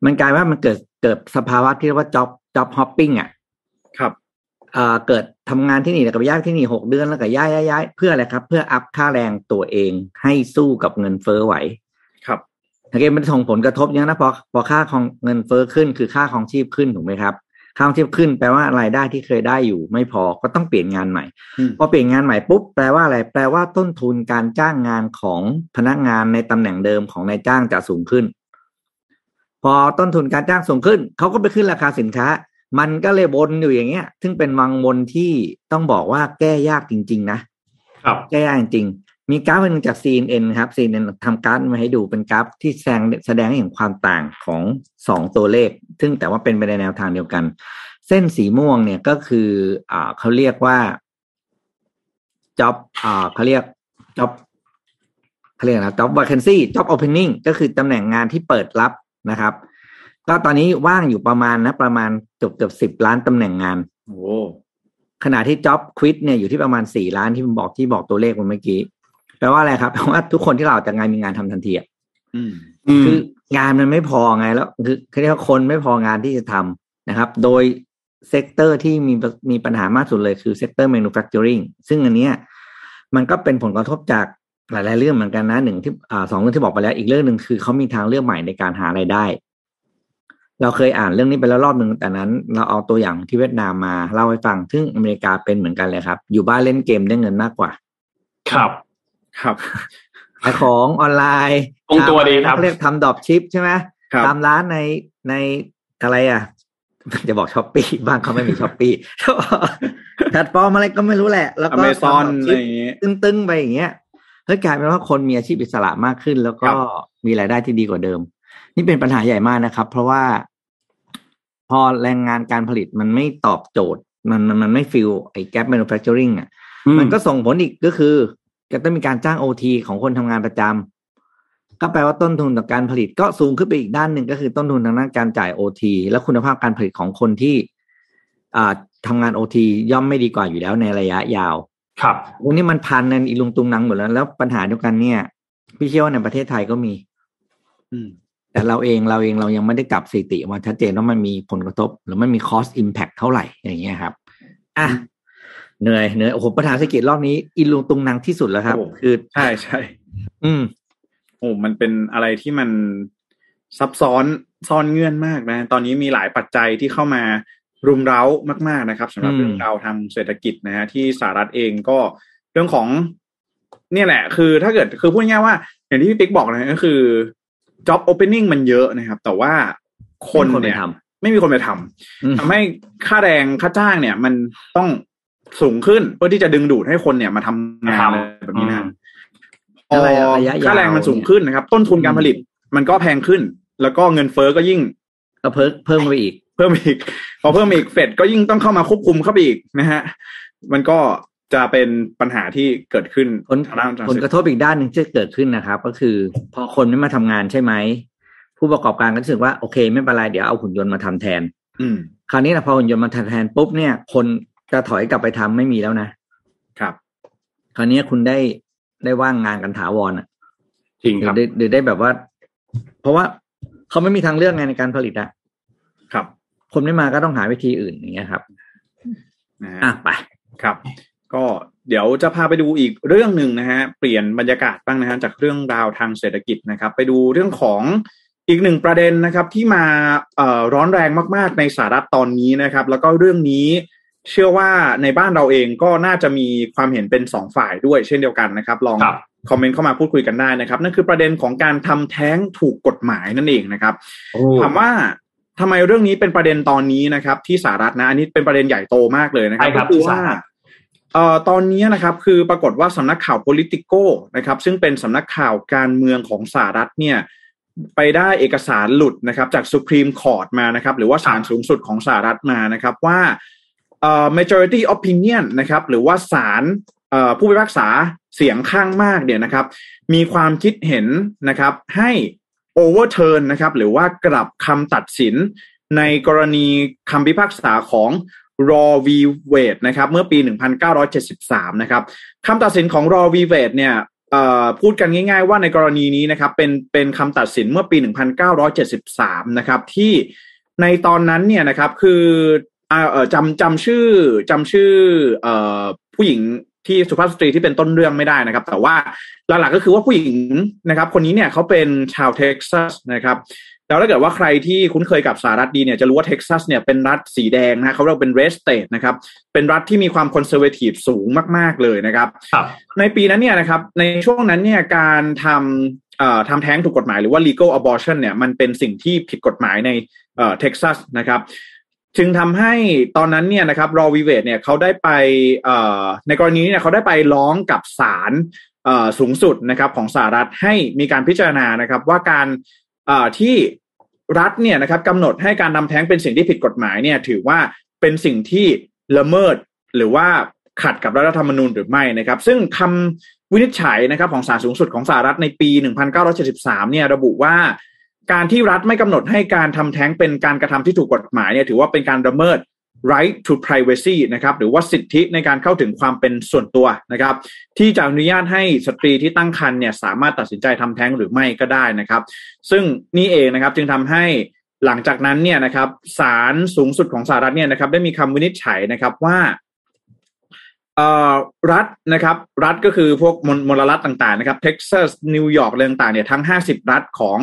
มันกลายว่ามันเกิดเกิดสภาวะที่เรียกว่า job job hopping อะ ครับเอ่อเกิดทำงานที่นี่แล้วก็ไปย้ายที่นี่หกเดือนแล้วก็ย้ายย้ายย้ายเพื่ออะไรครับ เพื่ออัพค่าแรงตัวเองให้สู้กับเงินเฟ้อไหว ครับโอเคมันส่งผลกระทบเยอะนะพอพอค่าของเงินเฟ้อขึ้นคือค่าของชีพขึ้นถูกไหมครับค่าของชีพขึ้นแปลว่ารายได้ที่เคยได้อยู่ ไม่พอก็ต้องเปลี่ยนงานใหม่อืมพอเปลี่ยนงานใหม่ปุ๊บแปลว่าอะไรแปลว่าต้นทุนการจ้างงานของพนักงานในตำแหน่งเดิมของนายจ้างจะสูงขึ้น พอต้นทุนการจ้างสูงขึ้นเขาก็ไปขึ้นราคาสินค้า มันก็เลยวนอยู่อย่างเงี้ย ซึ่งเป็นวังวนที่ต้องบอกว่าแก้ยากจริง ๆ นะครับแก้ยากจริงๆ มีกราฟอันหนึงจาก CNN ครับ CNN ทำกราฟมาให้ดูเป็นกราฟที่แสดงแสดงให้เห็นความต่างของสองตัวเลข ซึ่งแต่ว่าเป็นไปในแนวทางเดียวกัน เส้นสีม่วงเนี่ยก็คืออ่าเขาเรียกว่า job อ่าเขาเรียก job เขาเรียกนะ job vacancy job opening ก็คือตำแหน่งงานที่เปิดรับนะครับ ก็ตอนนี้ว่างอยู่ประมาณนะ ประมาณเกือบเกือบสิบล้านตำแหน่งงานโอ้ขณะที่ job quit เนี่ยอยู่ที่ประมาณสี่ล้านที่ผมบอกที่บอกตัวเลขเมื่อกี้ แปลว่าอะไรครับแปลว่าทุกคนที่เราออกจากงานมีงานทำทันทีอะอืมอืมคืองานมันไม่พอไงแล้วคือคือเรียกว่าคนไม่พองานที่จะทำนะครับ โดย sector ที่มีมีปัญหามากสุดเลยคือเซกเตอร์ manufacturing ซึ่งอันเนี้ยมันก็เป็นผลกระทบจากหลาย ๆ เรื่องเหมือนกันนะหนึ่งที่อ่าสองเรื่องที่บอกไปแล้ว อีกเรื่องหนึ่งคือเขามีทางเลือกใหม่ในการหารายได้ เราเคยอ่านเรื่องนี้ไปแล้วรอบหนึ่งแต่นั้น เราเอาตัวอย่างที่เวียดนามมาเล่าให้ฟัง ซึ่งอเมริกาเป็นเหมือนกันเลยครับ อยู่บ้านเล่นเกมได้เงินมากกว่า ครับ ครับขายของออนไลน์ตรงตัวดีครับเขาเรียกทำ dropship ใช่ไหมครับตามร้านในในอะไรอะ จะบอก Shopee บ้านเขาไม่มี Shopee แพลตฟอร์มอะไรก็ไม่รู้แหละ แล้วก็เมซอนทำอะไรชิปอย่างงี้ตึ้งๆไปอย่างเงี้ยเฮ้ยกลายเป็นว่าคนมีอาชีพอิสระมากขึ้น แล้วก็ครับมีรายได้ที่ดีกว่าเดิม นี่เป็นปัญหาใหญ่มากนะครับ เพราะว่า พอแรงงานการผลิตมันไม่ตอบโจทย์ มันมันมันไม่ฟิลไอ้แก p manufacturing อะ มันก็ส่งผลอีกก็คือ จะต้องมีการจ้างโอทีของคนทำงานประจำก็แปลว่าต้นทุนต่อการผลิตก็สูงขึ้นไปอีกด้านหนึ่งก็คือต้นทุนทางด้านการจ่ายโอทีและคุณภาพการผลิตของคนที่อ่าทำงานโอทีย่อมไม่ดีกว่าอยู่แล้วในระยะยาว ครับวันนี้มันพันในอีลุงตุงนังหมดแล้ว แล้วปัญหาเดียวกันเนี่ย พี่เชื่อว่าในประเทศไทยก็มี อืมแต่เราเองเราเองเรายังไม่ได้กลับสถิติว่าชัดเจนว่ามันมีผลกระทบ หรือมันมี cost impact เท่าไหร่อย่างเงี้ยครับ อะ เหนื่อยเหนื่อยโอ้โหปัญหาเศรษฐกิจรอบนี้อีลุงตุงนังที่สุดแล้วครับโอ้คือใช่ใช่อืมโอ้มันเป็นอะไรที่มันซับซ้อนซ่อนเงื่อนมากนะ ตอนนี้มีหลายปัจจัยที่เข้ามารุมเร้ามากๆนะครับสำหรับอืมเรื่องราวทางเศรษฐกิจนะฮะที่สหรัฐเองก็เรื่องของ เนี่ยแหละ คือถ้าเกิดคือพูดง่ายๆว่า อย่างที่พี่ปิ๊กบอกนะก็คือ job opening มันเยอะนะครับ แต่ว่าคนไม่มีคนไปเนี่ยทไม่มีคนไปทำอืมทำให้ค่าแรงค่าจ้างเนี่ย มันต้อง สูงขึ้นเพื่อที่จะดึงดูดให้คนเนี่ยมาทำงานมาทำอะไรแบบนี้นะพอะไรอะอระยะยาวค่าแรงมันสูงขึ้นนะครับ ต้นทุนการผลิตมันก็แพงขึ้น แล้วก็เงินเฟ้อก็ยิ่งก็เพิ่มเพิ่มไปอีก เพิ่มอีก พอเพิ่มอีกเฟดก็ยิ่งต้องเข้ามาควบคุมเข้าไปอีกนะฮะมันก็จะเป็นปัญหาที่เกิดขึ้นผลทางด้านทางผลกระทบอีกด้านหนึ่งที่เกิดขึ้นนะครับ ก็คือ พอคนไม่มาทำงานใช่ไหมผู้ประกอบการก็รู้สึกว่าโอเค ไม่เป็นไรเดี๋ยวเอาหุ่นยนต์มาทำแทน อืมคราวนี้นะพอหุ่นยนต์มาทำแทนปุ๊บเนี่ย คน จะถอยกลับไปทำไม่มีแล้วนะครับ คราวนี้คุณได้ได้ว่างงานกันถาวรอะจริงครับหรือได้แบบว่า เพราะว่าเขาไม่มีทางเลือกไงในการผลิตอะครับ คนไม่มาก็ต้องหาวิธีอื่นอย่างเงี้ยครับอะไปครับ ก็เดี๋ยวจะพาไปดูอีกเรื่องหนึ่งนะฮะเปลี่ยนบรรยากาศบ้างนะฮะจากเรื่องราวทางเศรษฐกิจนะครับ ไปดูเรื่องของอีกหนึ่งประเด็นนะครับที่มาเอ่อร้อนแรงมาก ๆ ในสหรัฐตอนนี้นะครับ แล้วก็เรื่องนี้ เชื่อว่าในบ้านเราเองก็น่าจะมีความเห็นเป็นสองฝ่ายด้วยเช่นเดียวกันนะครับ ลองคอมเมนต์เข้ามาพูดคุยกันได้นะครับ นั่นคือประเด็นของการทำแท้งถูกกฎหมายนั่นเองนะครับถามว่าทำไมเรื่องนี้เป็นประเด็นตอนนี้นะครับ ที่สหรัฐนะอันนี้เป็นประเด็นใหญ่โตมากเลยนะครับก็คือว่าเอ่อตอนนี้นะครับคือปรากฏว่าสำนักข่าว politico นะครับ ซึ่งเป็นสำนักข่าวการเมืองของสหรัฐเนี่ยไปได้เอกสารหลุดนะครับ จาก Supreme Court มานะครับ หรือว่าศาลสูงสุดของสหรัฐมานะครับ ว่าเอ่อ majority opinion นะครับ หรือว่าศาลผู้พิพากษาเสียงข้างมากเนี่ยนะครับ มีความคิดเห็นนะครับ ให้ overturn นะครับ หรือว่ากลับคำตัดสินในกรณีคำพิพากษาของ Raw v Wade นะครับ เมื่อปี 1973 นะครับคำตัดสินของ Raw v Wade เนี่ยพูดกันง่าย ๆ ว่าในกรณีนี้นะครับเป็นเป็นคำตัดสินเมื่อปี 1973 นะครับ ที่ในตอนนั้นเนี่ยนะครับคือ จำจำชื่อจำชื่อผู้หญิงที่สุภาพสตรีที่เป็นต้นเรื่องไม่ได้นะครับ แต่ว่าหลักๆก็คือว่าผู้หญิงนะครับ คนนี้เนี่ยเขาเป็นชาวเท็กซัสนะครับแล้วถ้าเกิดว่าใครที่คุ้นเคยกับสหรัฐดีเนี่ยจะรู้ว่าเท็กซัสเนี่ยเป็นรัฐสีแดงนะเขาเรียกเป็น red state นะครับเป็นรัฐที่มีความ conservative สูงมาก ๆ เลยนะครับ ในปีนั้นเนี่ยนะครับในช่วงนั้นเนี่ยการทำทำแท้งถูกกฎหมายหรือว่า legal abortion เนี่ยมันเป็นสิ่งที่ผิดกฎหมายในเท็กซัสนะครับ จึงทำให้ตอนนั้นเนี่ยนะครับรอวีเวตเนี่ยเขาได้ไปในกรณีนี้เนี่ยเขาได้ไปร้องกับศาลสูงสุดนะครับของสหรัฐให้มีการพิจารณานะครับว่าการที่รัฐเนี่ยนะครับกำหนดให้การนำแท้งเป็นสิ่งที่ผิดกฎหมายเนี่ยถือว่าเป็นสิ่งที่ละเมิดหรือว่าขัดกับรัฐธรรมนูญหรือไม่นะครับ ซึ่งคำวินิจฉัยนะครับของศาลสูงสุดของสหรัฐในปี 1973เนี่ยระบุว่า การที่รัฐไม่กำหนดให้การทำแท้งเป็นการกระทำที่ถูกกฎหมายเนี่ยถือว่าเป็นการละเมิด right to privacy นะครับหรือว่าสิทธิในการเข้าถึงความเป็นส่วนตัวนะครับ ที่จะอนุญาตให้สตรีที่ตั้งครรภ์เนี่ยสามารถตัดสินใจทำแท้งหรือไม่ก็ได้นะครับ ซึ่งนี่เองนะครับจึงทำให้หลังจากนั้นเนี่ยนะครับศาลสูงสุดของสหรัฐเนี่ยนะครับได้มีคำวินิจฉัยนะครับว่า รัฐนะครับ รัฐก็คือพวกมลรัฐต่างๆนะครับเท็กซัสนิวยอร์กเรื่องต่างเนี่ยทั้ง 50 รัฐของ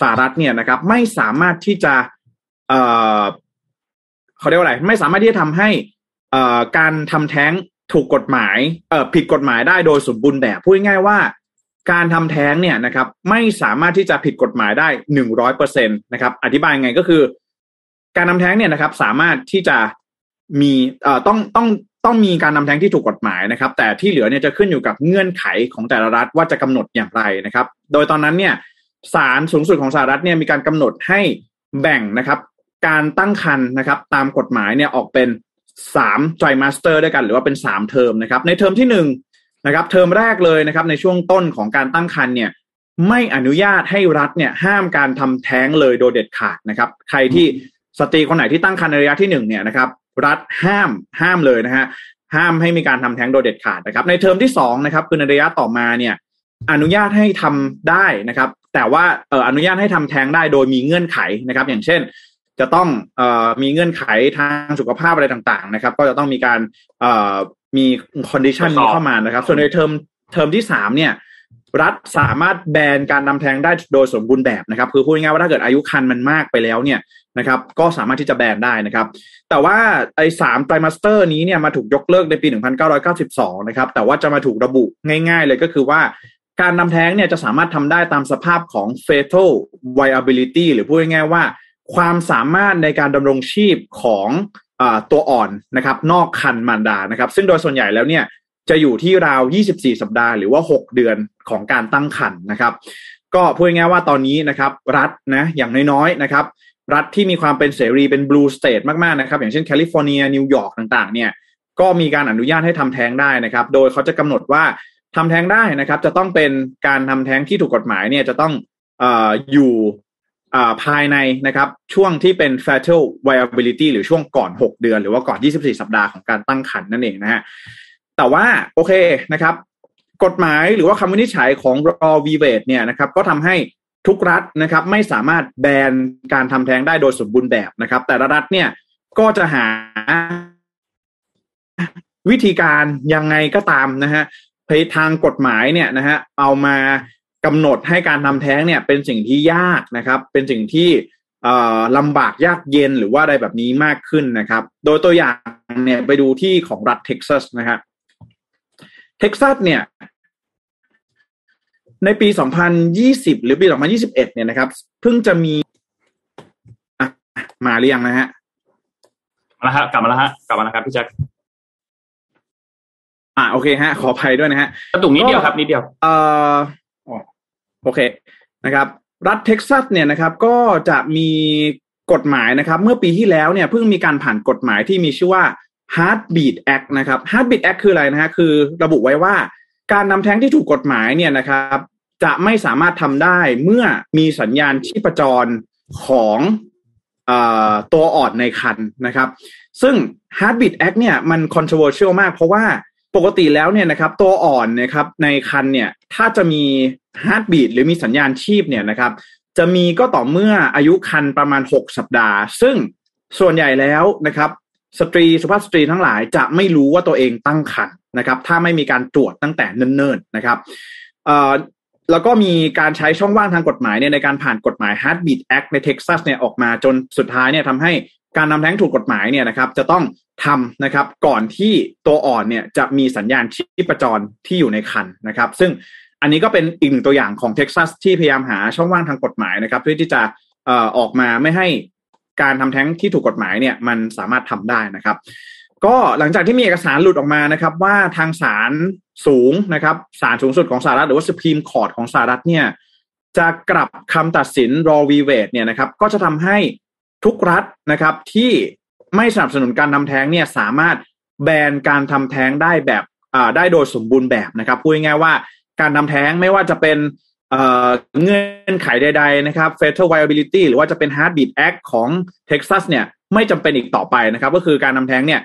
สหรัฐเนี่ยนะครับ ไม่สามารถที่จะเขาเรียกว่าอะไร ไม่สามารถที่จะทำให้การทำแท้งถูกกฎหมายผิดกฎหมายได้โดยสมบูรณ์แบบพูดง่ายๆว่าการทำแท้งเนี่ยนะครับ ไม่สามารถที่จะผิดกฎหมายได้หนึ่งร้อยเปอร์เซ็นต์นะครับ อธิบายไงก็คือ การทำแท้งเนี่ยนะครับ สามารถที่จะมีเอ่อต้องต้อง ต้องมีการทำแท้งที่ถูกกฎหมายนะครับ แต่ที่เหลือเนี่ยจะขึ้นอยู่กับเงื่อนไขของแต่ละรัฐว่าจะกำหนดอย่างไรนะครับ โดยตอนนั้นเนี่ยศาลสูงสุดของสหรัฐเนี่ยมีการกำหนดให้แบ่งนะครับ การตั้งครรภ์นะครับ ตามกฎหมายเนี่ยออกเป็นสาม trimester ด้วยกัน หรือว่าเป็นสามเทอมนะครับ ในเทอมที่หนึ่งนะครับ เทอมแรกเลยนะครับ ในช่วงต้นของการตั้งครรภ์เนี่ย ไม่อนุญาตให้รัฐเนี่ยห้ามการทำแท้งเลยโดยเด็ดขาดนะครับ ใครที่สตรีคนไหนที่ตั้งครรภ์ในระยะที่หนึ่งเนี่ยนะครับ รัฐห้ามห้ามเลยนะฮะห้ามให้มีการทำแท้งโดยเด็ดขาดนะครับ ในเทอมที่สองนะครับคือในระยะต่อมาเนี่ยอนุญาตให้ทำได้นะครับ แต่ว่าเอ่ออนุญาตให้ทำแท้งได้โดยมีเงื่อนไขนะครับ อย่างเช่น จะต้องเอ่อมีเงื่อนไขทางสุขภาพอะไรต่างๆนะครับ ก็จะต้องมีการเอ่อมี condition นี้เข้ามานะครับ ส่วนใน term term ที่สามเนี่ย รัฐสามารถแบนการทำแท้งได้โดยสมบูรณ์แบบนะครับคือพูดง่ายๆว่าถ้าเกิดอายุครรภ์มันมากไปแล้วเนี่ยนะครับก็สามารถที่จะแบนได้นะครับ แต่ว่าไอ้สาม trimester นี้เนี่ยมาถูกยกเลิกในปี 1992 นะครับ แต่ว่าจะมาถูกระบุง่าย ๆ เลยก็คือว่าการทำแท้งเนี่ยจะสามารถทำได้ตามสภาพของ fetal viability หรือพูดง่ายๆว่า ความสามารถในการดำรงชีพของตัวอ่อนนะครับ นอกครรภ์มารดานะครับ ซึ่งโดยส่วนใหญ่แล้วเนี่ย จะอยู่ที่ราว 24 สัปดาห์หรือว่า 6 เดือนของการตั้งครรภ์นะครับ ก็พูดง่ายๆว่าตอนนี้นะครับ รัฐนะอย่างน้อยๆนะครับ รัฐที่มีความเป็นเสรีเป็น blue state มากๆนะครับ อย่างเช่นแคลิฟอร์เนียนิวยอร์กต่างๆ เนี่ยก็มีการอนุญาตให้ทำแท้งได้นะครับ โดยเขาจะกำหนดว่าทำแท้งได้นะครับ จะต้องเป็นการทำแท้งที่ถูกกฎหมายเนี่ยจะต้องอยู่ภายในนะครับช่วงที่เป็น fetal viability หรือช่วงก่อน 6 เดือน หรือว่าก่อน 24 สัปดาห์ของการตั้งครรภ์นั่นเองนะฮะ แต่ว่าโอเคนะครับ กฎหมายหรือว่าคำวินิจฉัยของรอวีเวตเนี่ยนะครับ ก็ทำให้ทุกรัฐนะครับ ไม่สามารถแบนการทำแท้งได้โดยสมบูรณ์แบบนะครับ แต่ละรัฐเนี่ยก็จะหาวิธีการยังไงก็ตามนะฮะไปทางกฎหมายเนี่ยนะฮะเอามากำหนดให้การทำแท้งเนี่ยเป็นสิ่งที่ยากนะครับ เป็นสิ่งที่ลำบากยากเย็นหรือว่าอะไรแบบนี้มากขึ้นนะครับ โดยตัวอย่างเนี่ยไปดูที่ของรัฐเท็กซัสนะฮะ เท็กซัสเนี่ย ในปี 2020 หรือปี 2021 เนี่ยนะครับ เพิ่งจะมีมาเรียงนะฮะมาแล้วฮะกลับมาแล้วฮะกลับมาแล้วครับพี่แจ็คอ่าโอเคฮะ ขออภัยด้วยนะฮะกระตุกนิดเดียวครับนิดเดียวเอ่อโอเคนะครับ รัฐเท็กซัสเนี่ยนะครับ ก็จะมีกฎหมายนะครับ เมื่อปีที่แล้วเนี่ยเพิ่งมีการผ่านกฎหมายที่มีชื่อว่า Heartbeat Act นะครับ Heartbeat Act คืออะไรนะฮะคือระบุไว้ว่าการนำแท้งที่ถูกกฎหมายเนี่ยนะครับจะไม่สามารถทำได้เมื่อมีสัญญาณชีพจรของอตัวอ่อนในคันนะครับ ซึ่ง Heartbeat Act เนี่ยมัน controversial มากเพราะว่าปกติแล้วเนี่ยนะครับตัวอ่อนนะครับในคันเนี่ยถ้าจะมี heartbeat หรือมีสัญญาณชีพเนี่ยนะครับ จะมีก็ต่อเมื่ออายุครรภ์ประมาณ 6 สัปดาห์ ซึ่งส่วนใหญ่แล้วนะครับ สตรีสุภาพสตรีทั้งหลายจะไม่รู้ว่าตัวเองตั้งครรภ์นะครับ ถ้าไม่มีการตรวจตั้งแต่เนิ่นๆนะครับแล้วก็มีการใช้ช่องว่างทางกฎหมายเนี่ยในการผ่านกฎหมาย Heartbeat Act ในเท็กซัสเนี่ยออกมาจนสุดท้ายเนี่ยทำให้การทำแท้งถูกกฎหมายเนี่ยนะครับ จะต้องทำนะครับก่อนที่ตัวอ่อนเนี่ยจะมีสัญญาณชีพจรที่อยู่ในครรภ์นะครับ ซึ่งอันนี้ก็เป็นอีกหนึ่งตัวอย่างของเท็กซัสที่พยายามหาช่องว่างทางกฎหมายนะครับ เพื่อที่จะออกมาไม่ให้ การทำแท้งที่ถูกกฎหมายเนี่ยมันสามารถทำได้นะครับ ก็หลังจากที่มีเอกสารหลุดออกมานะครับ ว่าทางศาลสูงนะครับศาลสูงสุดของสหรัฐหรือว่าสุพรีมคอร์ t ของสหรัฐเนี่ยจะกลับคำตัดสิน Roe v. Wade เนี่ยนะครับ ก็จะทำให้ทุกรัฐนะครับที่ไม่สนับสนุนการทำแท้งเนี่ยสามารถแบนการทำแท้งได้แบบได้โดยสมบูรณ์แบบนะครับพูดง่ายๆว่าการทำแท้งไม่ว่าจะเป็น เงื่อนไขใด ๆ นะครับ fatal viability หรือว่าจะเป็น heartbeat act ของเท็กซัสเนี่ยไม่จำเป็นอีกต่อไปนะครับ ก็คือการทำแท้งเนี่ย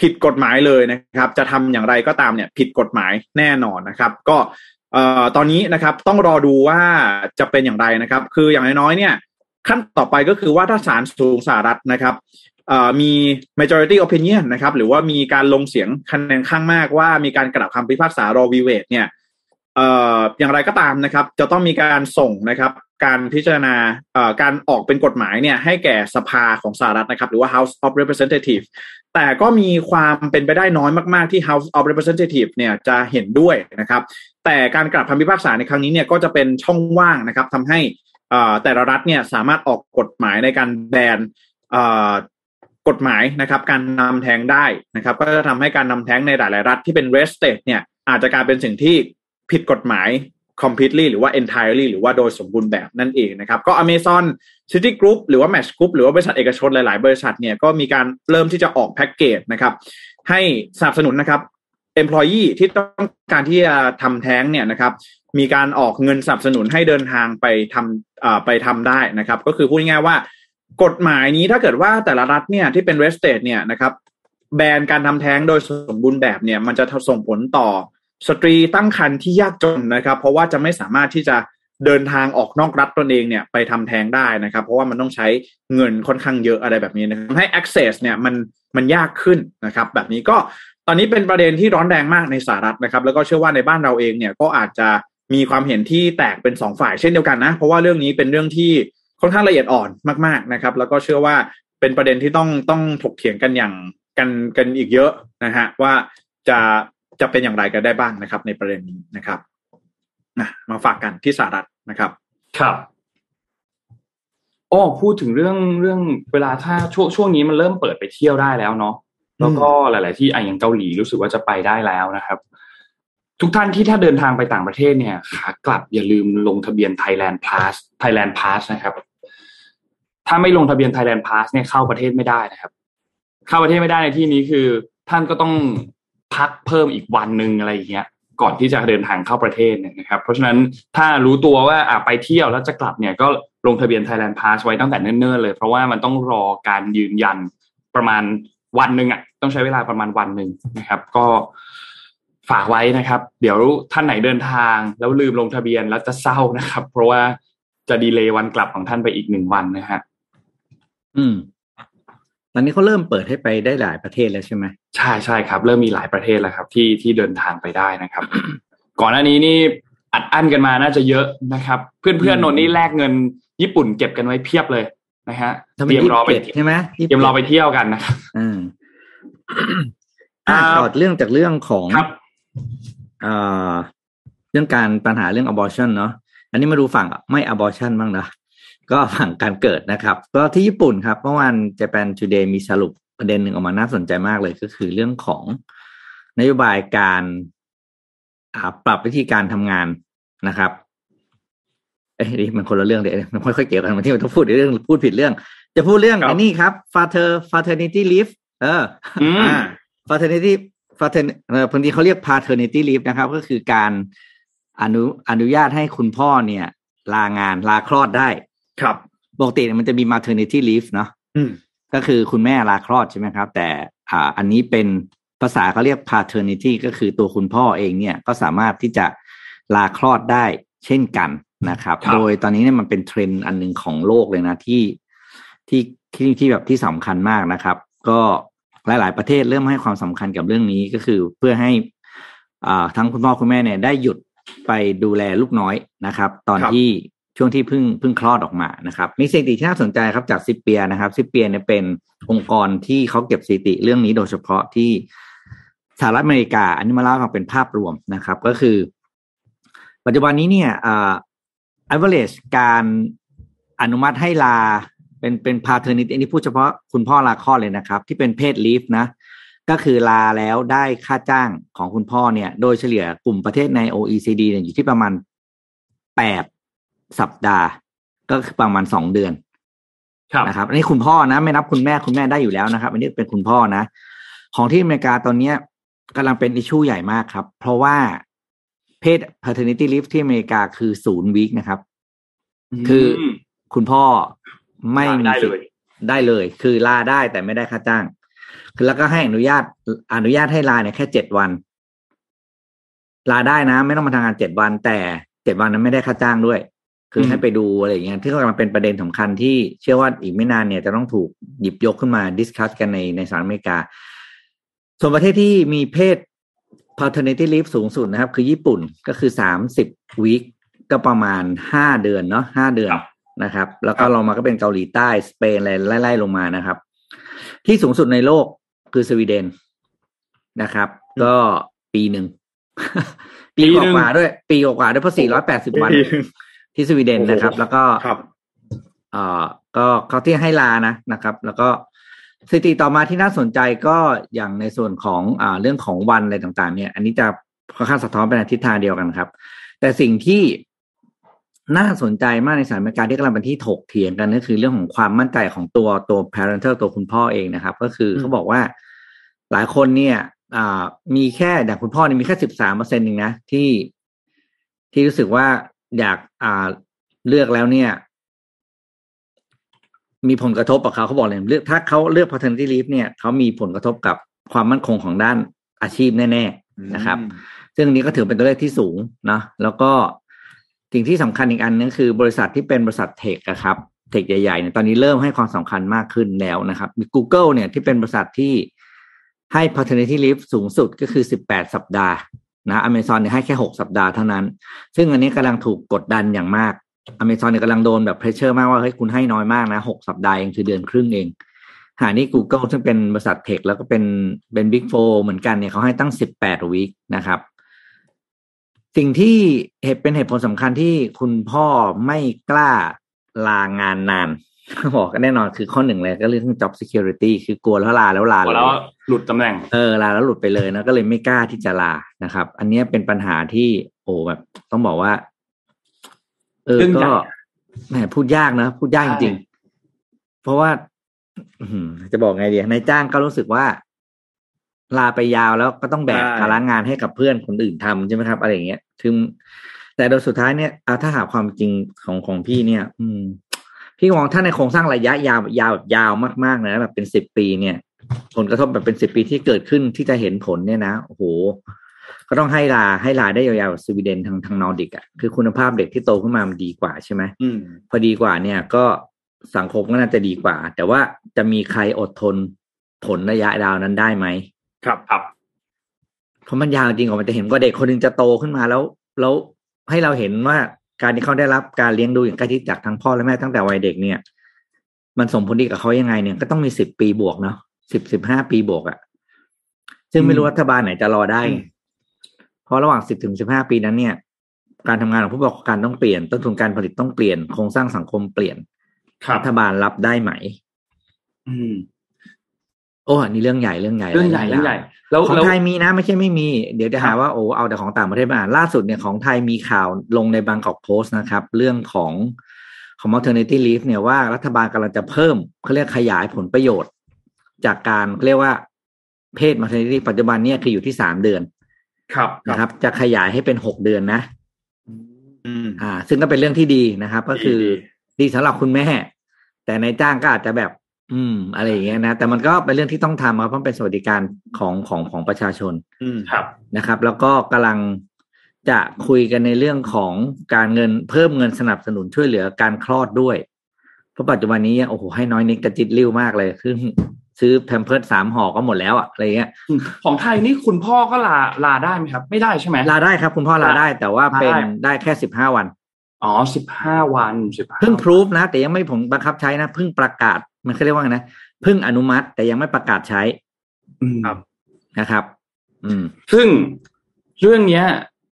ผิดกฎหมายเลยนะครับ จะทำอย่างไรก็ตามเนี่ยผิดกฎหมายแน่นอนนะครับ ก็ตอนนี้นะครับต้องรอดูว่าจะเป็นอย่างไรนะครับ คืออย่างน้อยๆเนี่ยขั้นต่อไปก็คือว่าถ้าศาลสูงสหรัฐนะครับมี majority opinion นะครับ หรือว่ามีการลงเสียงคะแนนข้างมากว่ามีการกลับคำพิพากษารอวีเวตเนี่ย อย่างไรก็ตามนะครับ จะต้องมีการส่งนะครับ การพิจารณาการออกเป็นกฎหมายเนี่ยให้แก่สภาของสหรัฐนะครับ หรือว่า House of Representatives แต่ก็มีความเป็นไปได้น้อยมาก ๆ ที่ House of Representatives เนี่ยจะเห็นด้วยนะครับ แต่การกลับคำพิพากษาในครั้งนี้เนี่ยก็จะเป็นช่องว่างนะครับทำให้แต่ละรัฐเนี่ยสามารถออกกฎหมายในการแบนกฎหมายนะครับ การนำแท้งได้นะครับ ก็จะทำให้การนำแท้งในหลาย ๆ รัฐที่เป็น red state เนี่ยอาจจะกลายเป็นสิ่งที่ ผิดกฎหมาย completely หรือว่า entirely หรือว่าโดยสมบูรณ์แบบนั่นเองนะครับ ก็ Amazon City Group หรือว่า Match Group หรือว่าบริษัทเอกชนหลาย ๆ บริษัทเนี่ยก็มีการเริ่มที่จะออกแพ็กเกจนะครับ ให้สนับสนุนนะครับ employee ที่ต้องการที่จะทำแท้งเนี่ยนะครับ มีการออกเงินสนับสนุนให้เดินทางไปทำไปทำได้นะครับ ก็คือพูดง่ายๆว่ากฎหมายนี้ถ้าเกิดว่าแต่ละรัฐเนี่ยที่เป็น red state เนี่ยนะครับแบนการทำแท้งโดยสมบูรณ์แบบเนี่ยมันจะส่งผลต่อ สตรีตั้งครรภ์ที่ยากจนนะครับ เพราะว่าจะไม่สามารถที่จะเดินทางออกนอกรัฐตนเองเนี่ยไปทำแท้งได้นะครับ เพราะว่ามันต้องใช้เงินค่อนข้างเยอะอะไรแบบนี้นะครับให้ access เนี่ยมันมันยากขึ้นนะครับ แบบนี้ก็ตอนนี้เป็นประเด็นที่ร้อนแรงมากในสหรัฐนะครับ แล้วก็เชื่อว่าในบ้านเราเองเนี่ยก็อาจจะมีความเห็นที่แตกเป็นสองฝ่ายเช่นเดียวกันนะ เพราะว่าเรื่องนี้เป็นเรื่องที่ค่อนข้างละเอียดอ่อนมากๆนะครับ แล้วก็เชื่อว่าเป็นประเด็นที่ต้องต้องถกเถียงกันอย่างกันกันอีกเยอะนะฮะว่าจะ จะเป็นอย่างไรกันได้บ้างนะครับ ในประเด็นนี้นะครับนะมาฝากกันที่สหรัฐนะครับ ครับอ้พูดถึงเรื่องเรื่องเวลาถ้าช่วงช่วงนี้มันเริ่มเปิดไปเที่ยวได้แล้วเนาะแล้วก็หลาย ๆ ที่อ่อย่างเกาหลีรู้สึกว่าจะไปได้แล้วนะครับ ทุกท่านที่ถ้าเดินทางไปต่างประเทศเนี่ยขากลับอย่าลืมลงทะเบียน Thailand Pass Thailand Pass นะครับ ถ้าไม่ลงทะเบียน Thailand Pass เนี่ยเข้าประเทศไม่ได้นะครับ เข้าประเทศไม่ได้ในที่นี้คือ ท่านก็ต้อง พักเพิ่มอีกวันหนึ่งอะไรอย่างเงี้ยก่อนที่จะเดินทางเข้าประเทศเนี่ยนะครับ เพราะฉะนั้นถ้ารู้ตัวว่าอ่าไปเที่ยวแล้วจะกลับเนี่ยก็ลงทะเบียน Thailand Pass ไว้ตั้งแต่เนิ่นๆเลย เพราะว่ามันต้องรอการยืนยันประมาณวันหนึ่งอะต้องใช้เวลาประมาณวันหนึ่งนะครับ ก็ฝากไว้นะครับ เดี๋ยวท่านไหนเดินทางแล้วลืมลงทะเบียนแล้วจะเศร้านะครับ เพราะว่าจะดีเลย์วันกลับของท่านไปอีกหนึ่งวันนะฮะอืม อนนี้เขาเริ่มเปิดให้ไปได้หลายประเทศแล้วใช่ไหมใช่ใช่ครับ เริ่มมีหลายประเทศแล้วครับ ที่ที่เดินทางไปได้นะครับ ก่อนหน้านี้นี่อัดอั้นกันมาน่าจะเยอะนะครับ เพื่อนเพื่อนนนนี่แลกเงินญี่ปุ่นเก็บกันไว้เพียบเลยนะฮะทำไมเตรียมยี่รอสิบไปเจ็ดใช่ไหมเตรียมรอไปเที่ยวกันนะครับอืมอ่าครับต่อเรื่องจากเรื่องของครับอ่าเรื่องการปัญหาเรื่อง abortion เนาะอันนี้มาดูฝั่งไม่ abortion บ้างนะ ก็ฝั่งการเกิดนะครับ ก็ที่ญี่ปุ่นครับเมื่อวาน Japan Today มีสรุปประเด็นหนึ่งออกมาน่าสนใจมากเลยก็คือเรื่องของนโยบายการอ่าปรับวิธีการทำงานนะครับเอ้ยนี่มันคนละเรื่องเดี๋ยวมันไม่ค่อยเกี่ยวกันมันที่มันต้องพูดเรื่องพูดผิดเรื่อง จะพูดเรื่องครับไอ้นี่ครับ father paternity leave เอออืมอ่า paternity patern เอ่อบางทีเขาเรียก paternity leave นะครับ ก็คือการอนุอนุญาตให้คุณพ่อเนี่ย ลางานลาคลอดได้ ครับปกติเนี่ยมันจะมี maternity leave เนาะอืมก็คือคุณแม่ลาคลอดใช่ไหมครับ แต่อ่าอันนี้เป็นภาษาเขาเรียก paternity ก็คือตัวคุณพ่อเองเนี่ยก็สามารถที่จะลาคลอดได้เช่นกันนะครับครับโดยตอนนี้เนี่ยมันเป็นเทรนด์อันหนึ่งของโลกเลยนะที่ที่ที่ที่แบบที่สำคัญมากนะครับ ก็หลาย ๆ ประเทศเริ่มให้ความสำคัญกับเรื่องนี้ก็คือเพื่อให้อ่าทั้งคุณพ่อคุณแม่เนี่ยได้หยุดไปดูแลลูกน้อยนะครับ ตอนครับที่ ช่วงที่เพิ่งเพิ่งคลอดออกมานะครับ มีสถิติที่น่าสนใจครับจากซิเปียนะครับซิเปียเนี่ยเป็นองค์กรที่เขาเก็บสถิติเรื่องนี้โดยเฉพาะที่สหรัฐอเมริกา อันนี้มาเล่าฟังเป็นภาพรวมนะครับ ก็คือ ปัจจุบันนี้เนี่ยอ่า average การอนุมัติให้ลาเป็นเป็น paternity อันนี้พูดเฉพาะคุณพ่อลาคลอดเลยนะครับ ที่เป็นเพศ leave นะ ก็คือลาแล้วได้ค่าจ้างของคุณพ่อเนี่ย โดยเฉลี่ยกลุ่มประเทศใน OECD เนี่ยอยู่ที่ประมาณแปด สัปดาห์ ก็คือประมาณสองเดือนครับนะครับอันนี้คุณพ่อนะ ไม่นับคุณแม่คุณแม่ได้อยู่แล้วนะครับ อันนี้เป็นคุณพ่อนะ ของที่อเมริกาตอนเนี้ยกำลังเป็นอิชชูใหญ่มากครับ เพราะว่าเพศ paternity leave ที่อเมริกาคือศูนย์วีคนะครับ คือมคุณพ่อไม่ลามีได้สิทเลยธิ์ได้เลย คือลาได้แต่ไม่ได้ค่าจ้าง คือแล้วก็ให้อนุญาตอนุญาตให้ลาเนี่ยแค่เจ็ดวัน ลาได้นะ ไม่ต้องมาทำงานเจ็ดวัน แต่เจ็ดวันนั้นไม่ได้ค่าจ้างด้วย คือให้ไปดูอะไรอย่างเงี้ยที่กำลังเป็นประเด็นสำคัญที่เชื่อว่าอีกไม่นานเนี่ยจะต้องถูกหยิบยกขึ้นมาดิสคัสกันในในสหรัฐอเมริกา ส่วนประเทศที่มีเพศ paternity leave สูงสุดนะครับ คือญี่ปุ่นก็คือสามสิบวีคก็ประมาณห้าเดือนเนาะห้าเดือนครับนะครับ แล้วก็ลงมาก็เป็นเกาหลีใต้สเปนอะไรไล่ๆลงมานะครับ ที่สูงสุดในโลกคือสวีเดนนะครับ ก็ปีหนึ่งปีปีกหนึ่งว่าๆด้วย ปีกว่าๆด้วยเพราะสี่ร้อยแปดสิบวัน ที่สวีเดนนะครับ แล้วก็ครับเอ่อก็เขาที่ให้ลานะนะครับ แล้วก็สถิติต่อมาที่น่าสนใจก็อย่างในส่วนของอ่าเรื่องของวันอะไรต่างๆ เนี่ย อันนี้จะค่อนข้างสะท้อนไปในทิศทางเดียวกันครับ แต่สิ่งที่น่าสนใจมากในสหรัฐอเมริกาที่กำลังเป็นที่ถกเถียงกันก็คือเรื่องของความมั่นใจของตัวตัว parental ตัวคุณพ่อเองนะครับ ก็คือเขาบอกว่าหลายคนเนี่ยอ่ามีแค่อย่างคุณพ่อเนี่ยมีแค่สิบสามเปอร์เซ็นต์เองนะที่ที่รู้สึกว่า อยากอ่าเลือกแล้วเนี่ย มีผลกระทบกับเขาเขาบอกเลยเลือกถ้าเขาเลือก paternity leave เนี่ยเขามีผลกระทบกับความมั่นคงของด้านอาชีพแน่ ๆนะครับ ซึ่งอันนี้ก็ถือเป็นตัวเลขที่สูงนะแล้วก็สิ่งที่สำคัญอีกอันนึงคือบริษัทที่เป็นบริษัทเทคอะครับเทคใหญ่ๆเนี่ยตอนนี้เริ่มให้ความสำคัญมากขึ้นแล้วนะครับ มี Google เนี่ยที่เป็นบริษัทที่ให้ paternity leave สูงสุดก็คือ 18 สัปดาห์ นะ Amazon เนี่ยให้แค่6สัปดาห์เท่านั้น ซึ่งอันนี้กำลังถูกกดดันอย่างมาก Amazon เนี่ยกำลังโดนแบบ pressure มากว่าเฮ้ยคุณให้น้อยมากนะ6สัปดาห์เองคือเดือนครึ่งเอง หานี่ Google ซึ่งเป็นบริษัทเทคแล้วก็เป็นเป็น Big Four เหมือนกันเนี่ยเขาให้ตั้ง18วีคนะครับ สิ่งที่เหตุเป็นเหตุผลสำคัญที่คุณพ่อไม่กล้าลางานนาน บอกก็แน่นอนคือข้อหนึ่งเลยก็เรื่อง job security คือกลัวแล้วลาแล้วลาพอเลแล้วยหลุดตำแหน่งเออลาแล้วหลุดไปเลยนะก็เลยไม่กล้าที่จะลานะครับ อันเนี้ยเป็นปัญหาที่โอ้แบบ ต้องบอกว่า เออเรื่องใหญ่ก็แหมพูดยากนะพูดยากจริงๆเพราะว่าอื้อหือจะบอกไงดีนายจ้างก็รู้สึกว่า ลาไปยาวแล้วก็ต้องแบกใช่ภาระงานให้กับเพื่อนคนอื่นทำใช่ไหมครับ อะไรอย่างเงี้ยถึงแต่โดยสุดท้ายเนี่ยเอาถ้าหาความจริงของของพี่เนี่ย อืม พี่มองถ้าในโครงสร้างระยะยาวยาวแบบยาวมากๆนะแบบเป็นสิบปีเนี่ย ผลกระทบแบบเป็นสิบปีที่เกิดขึ้นที่จะเห็นผลเนี่ยนะโอ้โหก็ต้องให้ลาให้ลาได้ยาวๆสวีเดนทางทางนอร์ดิกอะคือคุณภาพเด็กที่โตขึ้นมามันดีกว่าใช่ไหมอืมพอดีกว่าเนี่ยก็สังคมก็น่าจะดีกว่า แต่ว่าจะมีใครอดทนผลระยะยาวนั้นได้ไหมครับครับเพราะมันยาวจริงกว่ามันจะเห็นว่าเด็กคนหนึงจะโตขึ้นมาแล้ว แล้วให้เราเห็นว่า การที่เขาได้รับการเลี้ยงดูอย่างใกล้ชิดจากทั้งพ่อและแม่ตั้งแต่วัยเด็กเนี่ย มันส่งผลดีกับเขายังไงเนี่ยก็ต้องมีสิบปีบวกเนาะสิบสิบห้าปีบวกอะ่ะ ซึ่งไม่รู้รัฐบาลไหนจะรอได้ไงเพราะระหว่างสิบถึงสิบห้าปีนั้นเนี่ย การทำงานของผู้ประกอบการต้องเปลี่ยน ต้นทุนการผลิตต้องเปลี่ยนโครงสร้างสังคมเปลี่ยนครับรัฐบาลรับได้ไหม อืม โอ้อันนี้เรื่องใหญ่เรื่องใหญ่เรื่องใหญ่เรื่องใหญ่แล้วของแล้วไทยมีนะไม่ใช่ไม่มี เดี๋ยวจะครัหาบว่าโอ้เอาแต่ของต่างประเทศมาอ่านล่าสุดเนี่ยของไทยมีข่าวลงในบางกอกโพสต์นะครับ เรื่องของของ maternity leave เนี่ยว่ารัฐบาลกำลังจะเพิ่มเขาเรียกขยายผลประโยชน์ จากการเขาเรียกว่าเพศ maternity ปัจจุบันเนี่ยคืออยู่ที่สามเดือน ครับนะครับ จะขยายให้เป็นหกเดือนนะอืมอ่า ซึ่งก็เป็นเรื่องที่ดีนะครับ ก็คือดีดีสำหรับคุณแม่ แต่ในายจ้างก็อาจจะแบบ อืม อะไรอย่างเงี้ยนะ แต่มันก็เป็นเรื่องที่ต้องทำครับเพราะมันเป็นสวัสดิการของของของประชาชน อืมครับนะครับ แล้วก็กำลังจะคุยกันในเรื่องของการเงินเพิ่มเงินสนับสนุนช่วยเหลือการคลอดด้วย เพราะปัจจุบันนี้โอ้โหให้น้อยนิดกระจิตริ้วมากเลยคือซื้อแพมเพิร์สสามห่อก็หมดแล้วอะอะไรเงี้ยของไทยนี่คุณพ่อก็ลาลาได้ไหมครับ ไม่ได้ใช่ไหมลาได้ครับ คุณพ่อลาได้ แต่ว่าเป็นลาได้ได้แค่สิบห้าวัน อ๋อสิบห้าวันสิบห้าเพิ่งพรูฟนะ แต่ยังไม่ผมบังคับใช้นะเพิ่งประกาศ มันเขาเรียกว่าไงนะเพิ่งอนุมัติแต่ยังไม่ประกาศใช้ครับนะครับ อืม ซึ่งเรื่องเนี้ย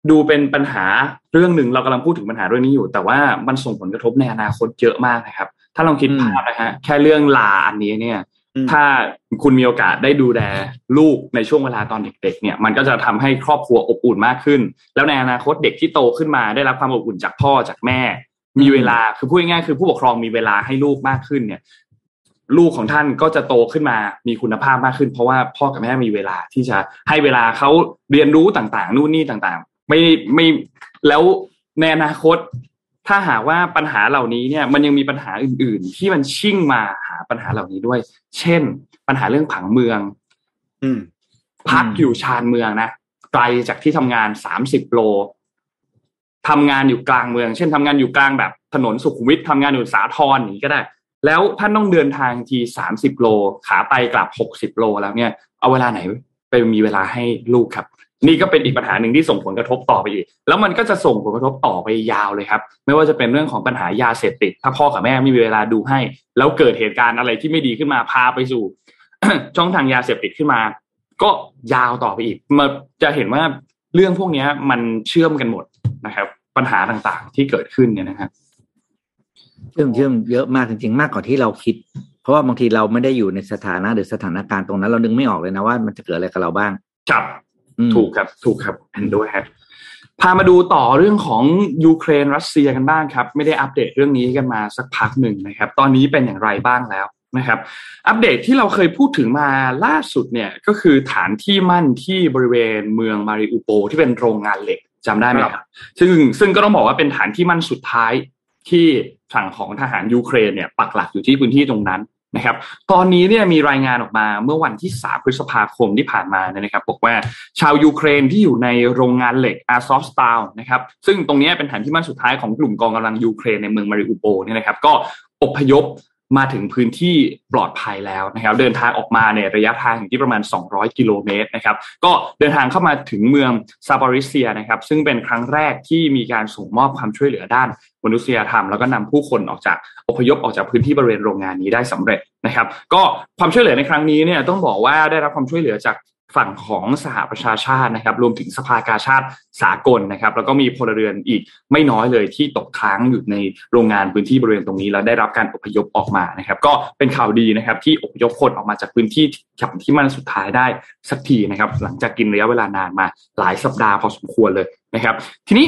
ดูเป็นปัญหาเรื่องหนึ่งเรากำลังพูดถึงปัญหาเรื่องนี้อยู่ แต่ว่ามันส่งผลกระทบในอนาคตเยอะมากนะครับ ถ้าลองคิดอืมภาพนะฮะแค่เรื่องลาอันนี้เนี่ยอืมถ้าคุณมีโอกาสได้ดูแลลูกในช่วงเวลาตอนเด็ก ๆ เนี่ย มันก็จะทำให้ครอบครัวอบอุ่นมากขึ้น แล้วในอนาคตเด็กที่โตขึ้นมาได้รับความอบอุ่นจากพ่อจากแม่มีเวลาคือพูดง่ายๆคือผู้ปกครองมีเวลาให้ลูกมากขึ้นเนี่ย ลูกของท่านก็จะโตขึ้นมามีคุณภาพมากขึ้น เพราะว่าพ่อกับแม่มีเวลาที่จะให้เวลาเขาเรียนรู้ต่างๆ นู่นนี่ต่างๆ ไม่ไม่แล้วในอนาคต ถ้าหากว่าปัญหาเหล่านี้เนี่ย มันยังมีปัญหาอื่น ๆ ที่มันชิ่งมาหาปัญหาเหล่านี้ด้วย เช่น ปัญหาเรื่องผังเมือง อืม พักอืมอยู่ชานเมืองนะไกลจากที่ทำงานสามสิบโลทำงานอยู่กลางเมือง เช่นทำงานอยู่กลางแบบถนนสุขุมวิททำงานอยู่สาทรอย่างนี้ก็ได้ แล้วท่านต้องเดินทางทีสามสิบโลขาไปกลับหกสิบโลแล้วเนี่ย เอาเวลาไหนไปมีเวลาให้ลูกครับ นี่ก็เป็นอีกปัญหาหนึ่งที่ส่งผลกระทบต่อไปอีก แล้วมันก็จะส่งผลกระทบต่อไปยาวเลยครับ ไม่ว่าจะเป็นเรื่องของปัญหายาเสพติด ถ้าพ่อกับแม่ไม่มีเวลาดูให้ แล้วเกิดเหตุการณ์อะไรที่ไม่ดีขึ้นมาพาไปสู่ ช่องทางยาเสพติดขึ้นมา ก็ยาวต่อไปอีกมาจะเห็นว่าเรื่องพวกนี้มันเชื่อมกันหมดนะครับ ปัญหาต่างๆที่เกิดขึ้นเนี่ยนะครับ เชื่อมเชื่อมเยอะมากจริง ๆ มากกว่าที่เราคิด เพราะว่าบางทีเราไม่ได้อยู่ในสถานะหรือสถานการณ์ตรงนั้น เรานึกไม่ออกเลยนะว่ามันจะเกิดอะไรกับเราบ้างครับอืมถูกครับ ถูกครับเห็นด้วยครับพามาดูต่อเรื่องของยูเครนรัสเซียกันบ้างครับ ไม่ได้อัปเดตเรื่องนี้กันมาสักพักหนึ่งนะครับ ตอนนี้เป็นอย่างไรบ้างแล้วนะครับ อัปเดตที่เราเคยพูดถึงมาล่าสุดเนี่ยก็คือฐานที่มั่นที่บริเวณเมืองมาริอุโปลที่เป็นโรงงานเหล็กจำได้ไหมครับ ซึ่งซึ่งก็ต้องบอกว่าเป็นฐานที่มั่นสุดท้าย ที่ฝั่งของทหารยูเครนเนี่ยปักหลักอยู่ที่พื้นที่ตรงนั้นนะครับ ตอนนี้เนี่ยมีรายงานออกมาเมื่อวันที่ 3 พฤษภาคมที่ผ่านมานะครับ บอกว่าชาวยูเครนที่อยู่ในโรงงานเหล็กอาซอฟสตาลนะครับซึ่งตรงนี้เป็นฐานที่มั่นสุดท้ายของกลุ่มกองกำลังยูเครนในเมืองมาริอุโปเนี่ยนะครับ ก็อพยพ มาถึงพื้นที่ปลอดภัยแล้วนะครับ เดินทางออกมาเนี่ยระยะทางอยู่ที่ประมาณ 200 กิโลเมตรนะครับ ก็เดินทางเข้ามาถึงเมืองซาบอริเซียนะครับ ซึ่งเป็นครั้งแรกที่มีการส่งมอบความช่วยเหลือด้านมนุษยธรรม แล้วก็นำผู้คนออกจากอพยพออกจากพื้นที่บริเวณโรงงานนี้ได้สำเร็จนะครับ ก็ความช่วยเหลือในครั้งนี้เนี่ยต้องบอกว่าได้รับความช่วยเหลือจาก ฝั่งของสหประชาชาตินะครับ รวมถึงสภากาชาติสากลนะครับ แล้วก็มีพลเรือนอีกไม่น้อยเลยที่ตกค้างอยู่ในโรงงานพื้นที่บริเวณตรงนี้ แล้วได้รับการอพยพออกมานะครับ ก็เป็นข่าวดีนะครับ ที่อพยพคนออกมาจากพื้นที่ที่ที่มันสุดท้ายได้สักทีนะครับ หลังจากกินระยะเวลานานมาหลายสัปดาห์พอสมควรเลยนะครับ ทีนี้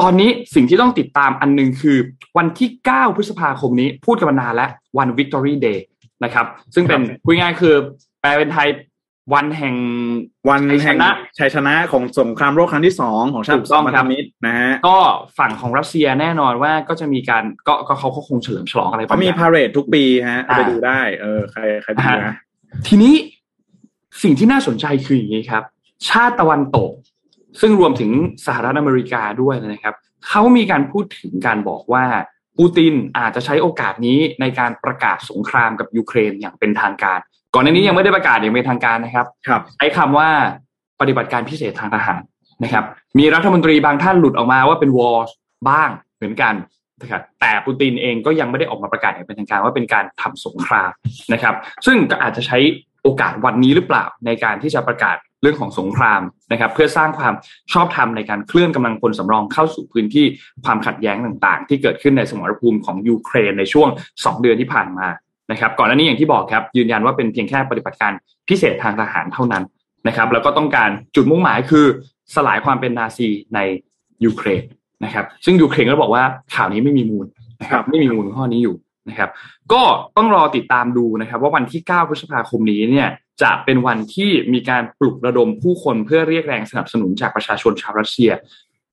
ตอนนี้สิ่งที่ต้องติดตามอันหนึงคือวันที่ 9 พฤษภาคมนี้พูดกันมานานแล้ววัน Victory Day นะครับ ซึ่งเป็นพูดง่ายๆคือแปลเป็นไทย วันแห่งวันชัยชแห่งนะชัยชนะของสงครามโลกครั้งที่สองของชาถูติกต้องพันครัธบมิตรนะฮะก็ฝั่งของรัสเซียแน่นอนว่าก็จะมีการก็ก็เขาก็คงเฉลิมฉลองอะไรบาเขางอมีย่างพาเหรดทุกปีฮะเอาไปอ่าดูได้เออใครใครดูนะทีนี้สิ่งที่น่าสนใจคืออย่างนี้ครับ ชาติตะวันตก ซึ่งรวมถึงสหรัฐอเมริกาด้วยนะครับเขามีการพูดถึงการบอกว่าปูตินอาจจะใช้โอกาสนี้ในการประกาศสงครามกับยูเครนอย่างเป็นทางการ ก่อนหน้านี้ยังไม่ได้ประกาศอย่างเป็นทางการนะครับครับใช้คำว่าปฏิบัติการพิเศษทางทหารนะครับ มีรัฐมนตรีบางท่านหลุดออกมาว่าเป็นวอร์บ้างเหมือนกันนะครับแต่ปูตินเองก็ยังไม่ได้ออกมาประกาศอย่างเป็นทางการว่าเป็นการทำสงครามนะครับ ซึ่งก็อาจจะใช้โอกาสวันนี้หรือเปล่าในการที่จะประกาศเรื่องของสงครามนะครับ เพื่อสร้างความชอบธรรมในการเคลื่อนกำลังพลสำรองเข้าสู่พื้นที่ความขัดแย้งต่างๆ ที่เกิดขึ้นในสมรภูมิของยูเครนในช่วง 2 เดือนที่ผ่านมา นะครับก่อนหน้านี้อย่างที่บอกครับยืนยันว่าเป็นเพียงแค่ปฏิบัติการพิเศษทางทหารเท่านั้นนะครับแล้วก็ต้องการจุดมุ่งหมายคือสลายความเป็นนาซีในยูเครนนะครับซึ่งยูเครนก็บอกว่าข่าวนี้ไม่มีมูลนะครับไม่มีมูลข้อนี้อยู่นะครับก็ต้องรอติดตามดูนะครับ ว่าวันที่ 9 พฤษภาคมนี้เนี่ยจะเป็นวันที่มีการปลุกระดมผู้คนเพื่อเรียกแรงสนับสนุนจากประชาชนชาวรัสเซีย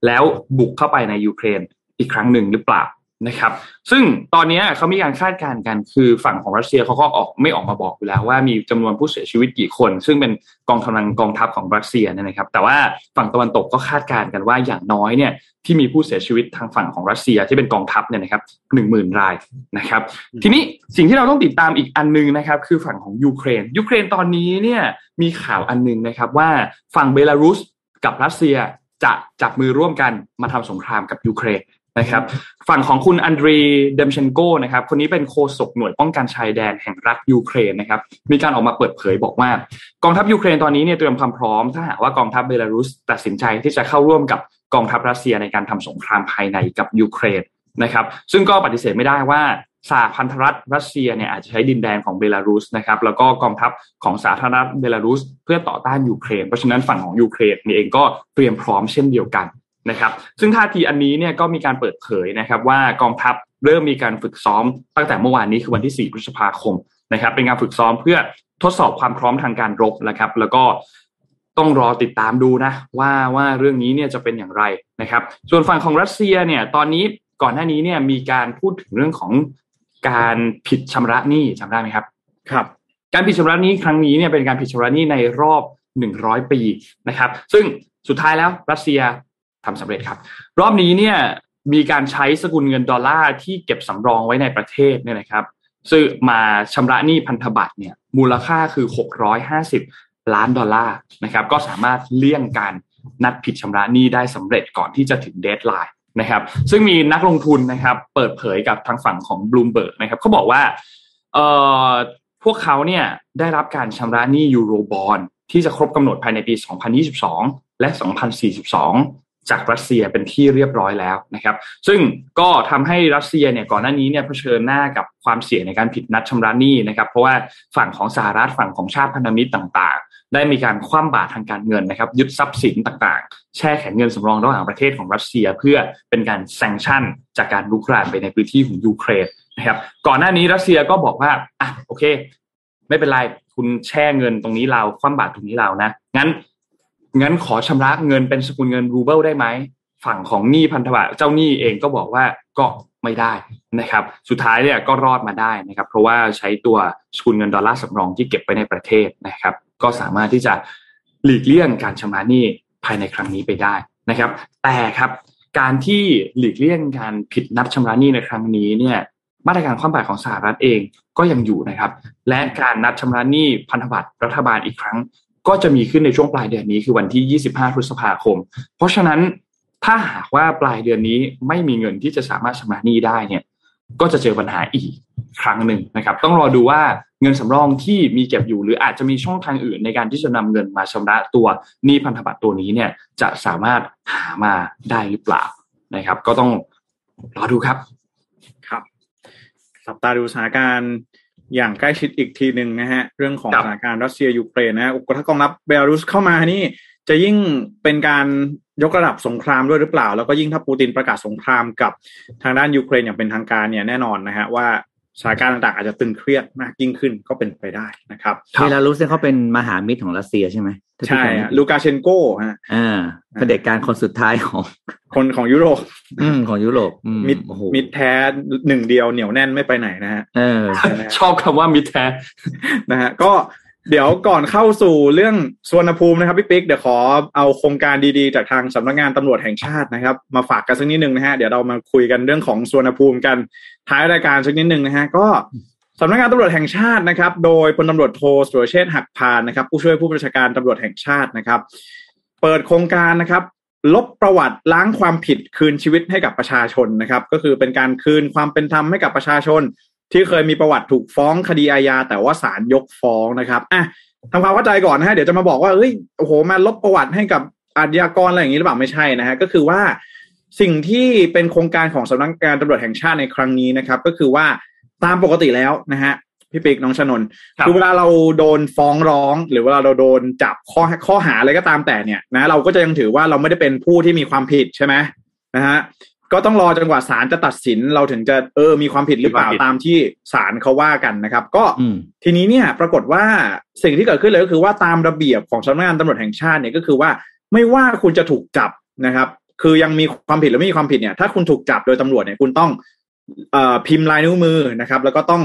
แล้วบุกเข้าไปในยูเครนอีกครั้งหนึ่งหรือเปล่า นะครับ ซึ่งตอนนี้เขามีการคาดการณ์กันคือฝั่งของรัสเซียเขาก็ออกไม่ออกมาบอกอยู่แล้วว่ามีจำนวนผู้เสียชีวิตกี่คน ซึ่งเป็นกองกำลังกองทัพของรัสเซียนะครับ แต่ว่าฝั่งตะวันตกก็คาดการณ์กันว่าอย่างน้อยเนี่ยที่มีผู้เสียชีวิตทางฝั่งของรัสเซียที่เป็นกองทัพเนี่ยนะครับหนึ่งหมื่นรายนะครับ ทีนี้สิ่งที่เราต้องติดตามอีกอันนึงนะครับ คือฝั่งของยูเครนยูเครนตอนนี้เนี่ยมีข่าวอันนึงนะครับว่าฝั่งเบลารุสกับรัสเซียจะจับมือร่วมกันมาทำสงครามกับยูเครน นะครับฝั่งของคุณอันดรีเดมเชนโกนะครับคนนี้เป็นโฆษกหน่วยป้องกันชายแดนแห่งรัฐยูเครนนะครับมีการออกมาเปิดเผยบอกว่ากองทัพยูเครนตอนนี้เนี่ยเตรียมความพร้อม ถ้าหากว่ากองทัพเบลารุสตัดสินใจที่จะเข้าร่วมกับกองทัพรัสเซียในการทำสงครามภายในกับยูเครนนะครับซึ่งก็ปฏิเสธไม่ได้ว่าสหพันธรัฐรัสเซียเนี่ยอาจจะใช้ดินแดนของเบลารุสนะครับแล้วก็กองทัพของสาธารณรัฐเบลารุส เพื่อต่อต้านยูเครน เพราะฉะนั้นฝั่งของยูเครนเองก็เตรียมพร้อมเช่นเดียวกัน นะครับซึ่งท่าทีอันนี้เนี่ยก็มีการเปิดเผยนะครับว่ากองทัพเริ่มมีการฝึกซ้อมตั้งแต่เมื่อวานนี้คือวันที่ 4 พฤษภาคมนะครับเป็นการฝึกซ้อมเพื่อทดสอบความพร้อมทางการรบนะครับ แล้วก็ต้องรอติดตามดูนะว่าว่าเรื่องนี้เนี่ยจะเป็นอย่างไรนะครับ ส่วนฝั่งของรัสเซียเนี่ยตอนนี้ก่อนหน้านี้เนี่ยมีการพูดถึงเรื่องของการผิดชำระหนี้จำได้ไหมครับครับ การผิดชำระหนี้ครั้งนี้เนี่ยเป็นการผิดชำระหนี้ในรอบ 100 ปีนะครับ ซึ่งสุดท้ายแล้วรัสเซีย ทำสำเร็จครับ รอบนี้เนี่ยมีการใช้สกุลเงินดอลลาร์ที่เก็บสำรองไว้ในประเทศเนี่ยนะครับซึ่งมาชำระหนี้พันธบัตรเนี่ยมูลค่าคือ 650 ล้านดอลลาร์นะครับก็สามารถเลี่ยงการนัดผิดชำระหนี้ได้สำเร็จก่อนที่จะถึง deadline นะครับซึ่งมีนักลงทุนนะครับเปิดเผยกับทางฝั่งของบลูมเบิร์กนะครับเขาบอกว่าเอ่อพวกเขาเนี่ยได้รับการชำระหนี้ Eurobondที่จะครบกำหนดภายในปี 2022 และ 2042 จากรัสเซียเป็นที่เรียบร้อยแล้วนะครับ ซึ่งก็ทำให้รัสเซียเนี่ยก่อนหน้านี้เนี่ยเผชิญหน้ากับความเสี่ยงในการผิดนัดชำระหนี้นะครับ เพราะว่าฝั่งของสหรัฐฝั่งของชาติพันธมิตรต่างๆ ได้มีการคว่ำบาตรทางการเงินนะครับ ยึดทรัพย์สินต่างๆ แช่แข็งเงินสำรองระหว่างประเทศของรัสเซียเพื่อเป็นการแซงชั่น จากการลุกรานไปในพื้นที่ของยูเครนนะครับ ก่อนหน้านี้รัสเซียก็บอกว่าอะโอเค ไม่เป็นไรคุณแช่เงินตรงนี้เราคว่ำบาตรตรงนี้เรานะงั้น งั้นขอชำระเงินเป็นสกุลเงินรูเบิลได้ไหมฝั่งของหนี้พันธบัตรเจ้าหนี้เองก็บอกว่าก็ไม่ได้นะครับ สุดท้ายเนี่ยก็รอดมาได้นะครับ เพราะว่าใช้ตัวสกุลเงินดอลลาร์สำรองที่เก็บไว้ในประเทศนะครับ ก็สามารถที่จะหลีกเลี่ยงการชำระหนี้ภายในครั้งนี้ไปได้นะครับ แต่ครับการที่หลีกเลี่ยงการผิดนัดชำระหนี้ในครั้งนี้เนี่ยมาตรการคว่ำบาตรของสหรัฐเองก็ยังอยู่นะครับ และการนัดชำระหนี้พันธบัตรรัฐบาลอีกครั้ง ก็จะมีขึ้นในช่วงปลายเดือนนี้คือวันที่ 25 พฤษภาคม เพราะฉะนั้นถ้าหากว่าปลายเดือนนี้ไม่มีเงินที่จะสามารถชำระหนี้ได้เนี่ยก็จะเจอปัญหาอีกครั้งหนึ่งนะครับ ต้องรอดูว่าเงินสำรองที่มีเก็บอยู่ หรืออาจจะมีช่องทางอื่นในการที่จะนำเงินมาชำระตัวหนี้พันธบัตรตัวนี้เนี่ยจะสามารถหามาได้หรือเปล่านะครับ ก็ต้องรอดูครับครับสับตาดูสถานการณ์ อย่างใกล้ชิดอีกทีหนึ่งนะฮะ เรื่องของครับสถานการณ์รัสเซียยูเครนนะฮะถ้ากองทัพเบลารุสเข้ามานี่ จะยิ่งเป็นการยกระดับสงครามด้วยหรือเปล่า แล้วก็ยิ่งถ้าปูตินประกาศสงครามกับทางด้านยูเครนอย่างเป็นทางการเนี่ยแน่นอนนะฮะว่า สถานการณ์ต่างๆ อาจจะตึงเครียดมากยิ่งขึ้นก็เป็นไปได้นะครับเบลารุสเนี่ยเขาเป็นมหามิตรของรัสเซียใช่ไหมถ้าพี่ใช่จำไม่ฮะผิดลูกาเชนโกฮะอ่าเผด็จการคนสุดท้ายของคนของยุโรป อืมของยุโรปอืมิตรโอ้โหมิตรแท้หนึ่งเดียวเหนียวแน่นไม่ไปไหนนะฮะเออชอบคำว่ามิตรแท้นะฮะก็ เดี๋ยวก่อนเข้าสู่เรื่องสวนภูมินะครับพี่ปิ๊กเดี๋ยวขอเอาโครงการดีๆ จากทางสำนักงานตำรวจแห่งชาตินะครับ มาฝากกันสักนิดนึงนะฮะเดี๋ยวเรามาคุยกันเรื่องของสวนภูมิกันท้ายรายการสักนิดนึงนะฮะก็สำนักงานตำรวจแห่งชาตินะครับ โดยพลตำรวจโทสุรเชษฐ์หักพานนะครับ ผู้ช่วยผู้บัญชาการตำรวจแห่งชาตินะครับ เปิดโครงการนะครับ ลบประวัติล้างความผิดคืนชีวิตให้กับประชาชนนะครับ ก็คือเป็นการคืนความเป็นธรรมให้กับประชาชน ที่เคยมีประวัติถูกฟ้องคดีอาญาแต่ว่าศาลยกฟ้องนะครับอะทำความเข้าใจก่อนนะฮะเดี๋ยวจะมาบอกว่าเฮ้ยโอ้โหมาลบประวัติให้กับอาชญากรอะไรอย่างนี้หรือเปล่าไม่ใช่นะฮะก็คือว่าสิ่งที่เป็นโครงการของสำนักงานตำรวจแห่งชาติในครั้งนี้นะครับ ก็คือว่าตามปกติแล้วนะฮะพี่ปิ๊กน้องชนนคือเวลาเราโดนฟ้องร้อง หรือเวลาเราโดนจับข้อข้อหาอะไรก็ตามแต่เนี่ยนะเราก็จะยังถือว่าเราไม่ได้เป็นผู้ที่มีความผิดใช่ไหมนะฮะ ก็ต้องรอจนกว่าศาลจะตัดสินเราถึงจะเออมีความผิดหรือเปล่าตามที่ศาลเขาว่ากันนะครับ ก็ทีนี้เนี่ยปรากฏว่าสิ่งที่เกิดขึ้นเลยก็คือว่าตามระเบียบของสำนักงานตำรวจแห่งชาติเนี่ยก็คือว่าไม่ว่าคุณจะถูกจับนะครับ คือยังมีความผิดหรือไม่มีความผิดเนี่ย ถ้าคุณถูกจับโดยตำรวจเนี่ยคุณต้องเอ่อพิมพ์ลายนิ้วมือนะครับ แล้วก็ต้อง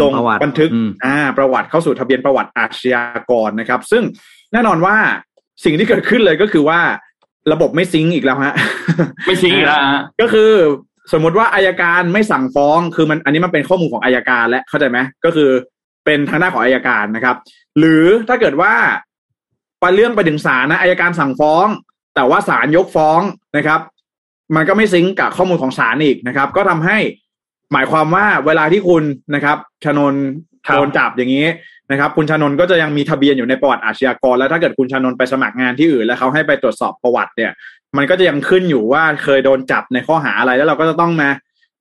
ลงบันทึกอ่าประวัติเข้าสู่ทะเบียนประวัติอาชญากรนะครับ ซึ่งแน่นอนว่าสิ่งที่เกิดขึ้นเลยก็คือว่า ระบบไม่ซิงอีกแล้วฮะ ไม่ซิงอีกแล้วก็คือสมมติว่าอายการไม่สั่งฟ้อง คือมันอันนี้มันเป็นข้อมูลของอายการและเข้าใจไหมก็คือเป็นทางหน้าของอายการนะครับ หรือถ้าเกิดว่าไปเรื่องไปถึงศาลนะอายการสั่งฟ้อง แต่ว่าศาลยกฟ้องนะครับ มันก็ไม่ซิงกับข้อมูลของศาลอีกนะครับ ก็ทำให้หมายความว่าเวลาที่คุณนะครับชนนโดนจับอย่างนี้ นะครับคุณชานนก็จะยังมีทะเบียนอยู่ในประวัติอาชญากร แล้วถ้าเกิดคุณชานนไปสมัครงานที่อื่น แล้วเขาให้ไปตรวจสอบประวัติเนี่ย มันก็จะยังขึ้นอยู่ว่าเคยโดนจับในข้อหาอะไรแล้วเราก็จะต้องมา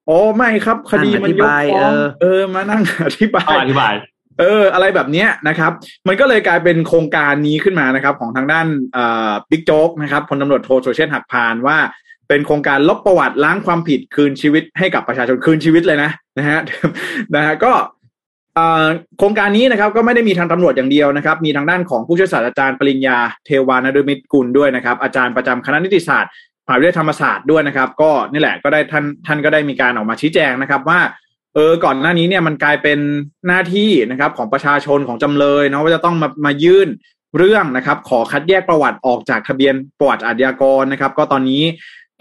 โอ้ไม่ครับ คดีมันยกฟ้องเออมานั่งอธิบายอธิบายเออ อะไรแบบนี้นะครับ มันก็เลยกลายเป็นโครงการนี้ขึ้นมานะครับ ของทางด้านบิ๊กโจ๊กนะครับพลตำรวจโทโซเชียลหักพานว่าเป็นโครงการลบประวัติล้างความผิดคืนชีวิตให้กับประชาชนคืนชีวิตเลยนะนะฮะนะฮะก็ โครงการนี้นะครับก็ไม่ได้มีทางตำรวจอย่างเดียวนะครับ มีทางด้านของผู้ช่วยศาสตราจารย์ปริญญาเทวานฤมิตรกุลด้วยนะครับ อาจารย์ประจำคณะนิติศาสตร์มหาวิทยาลัยธรรมศาสตร์ด้วยนะครับ ก็นี่แหละก็ได้ท่านท่านก็ได้มีการออกมาชี้แจงนะครับว่าเออก่อนหน้านี้เนี่ยมันกลายเป็นหน้าที่นะครับของประชาชนของจำเลยเนาะว่าจะต้องมามายื่นเรื่องนะครับ ขอคัดแยกประวัติออกจากทะเบียนประวัติอาชญากรนะครับ ก็ตอนนี้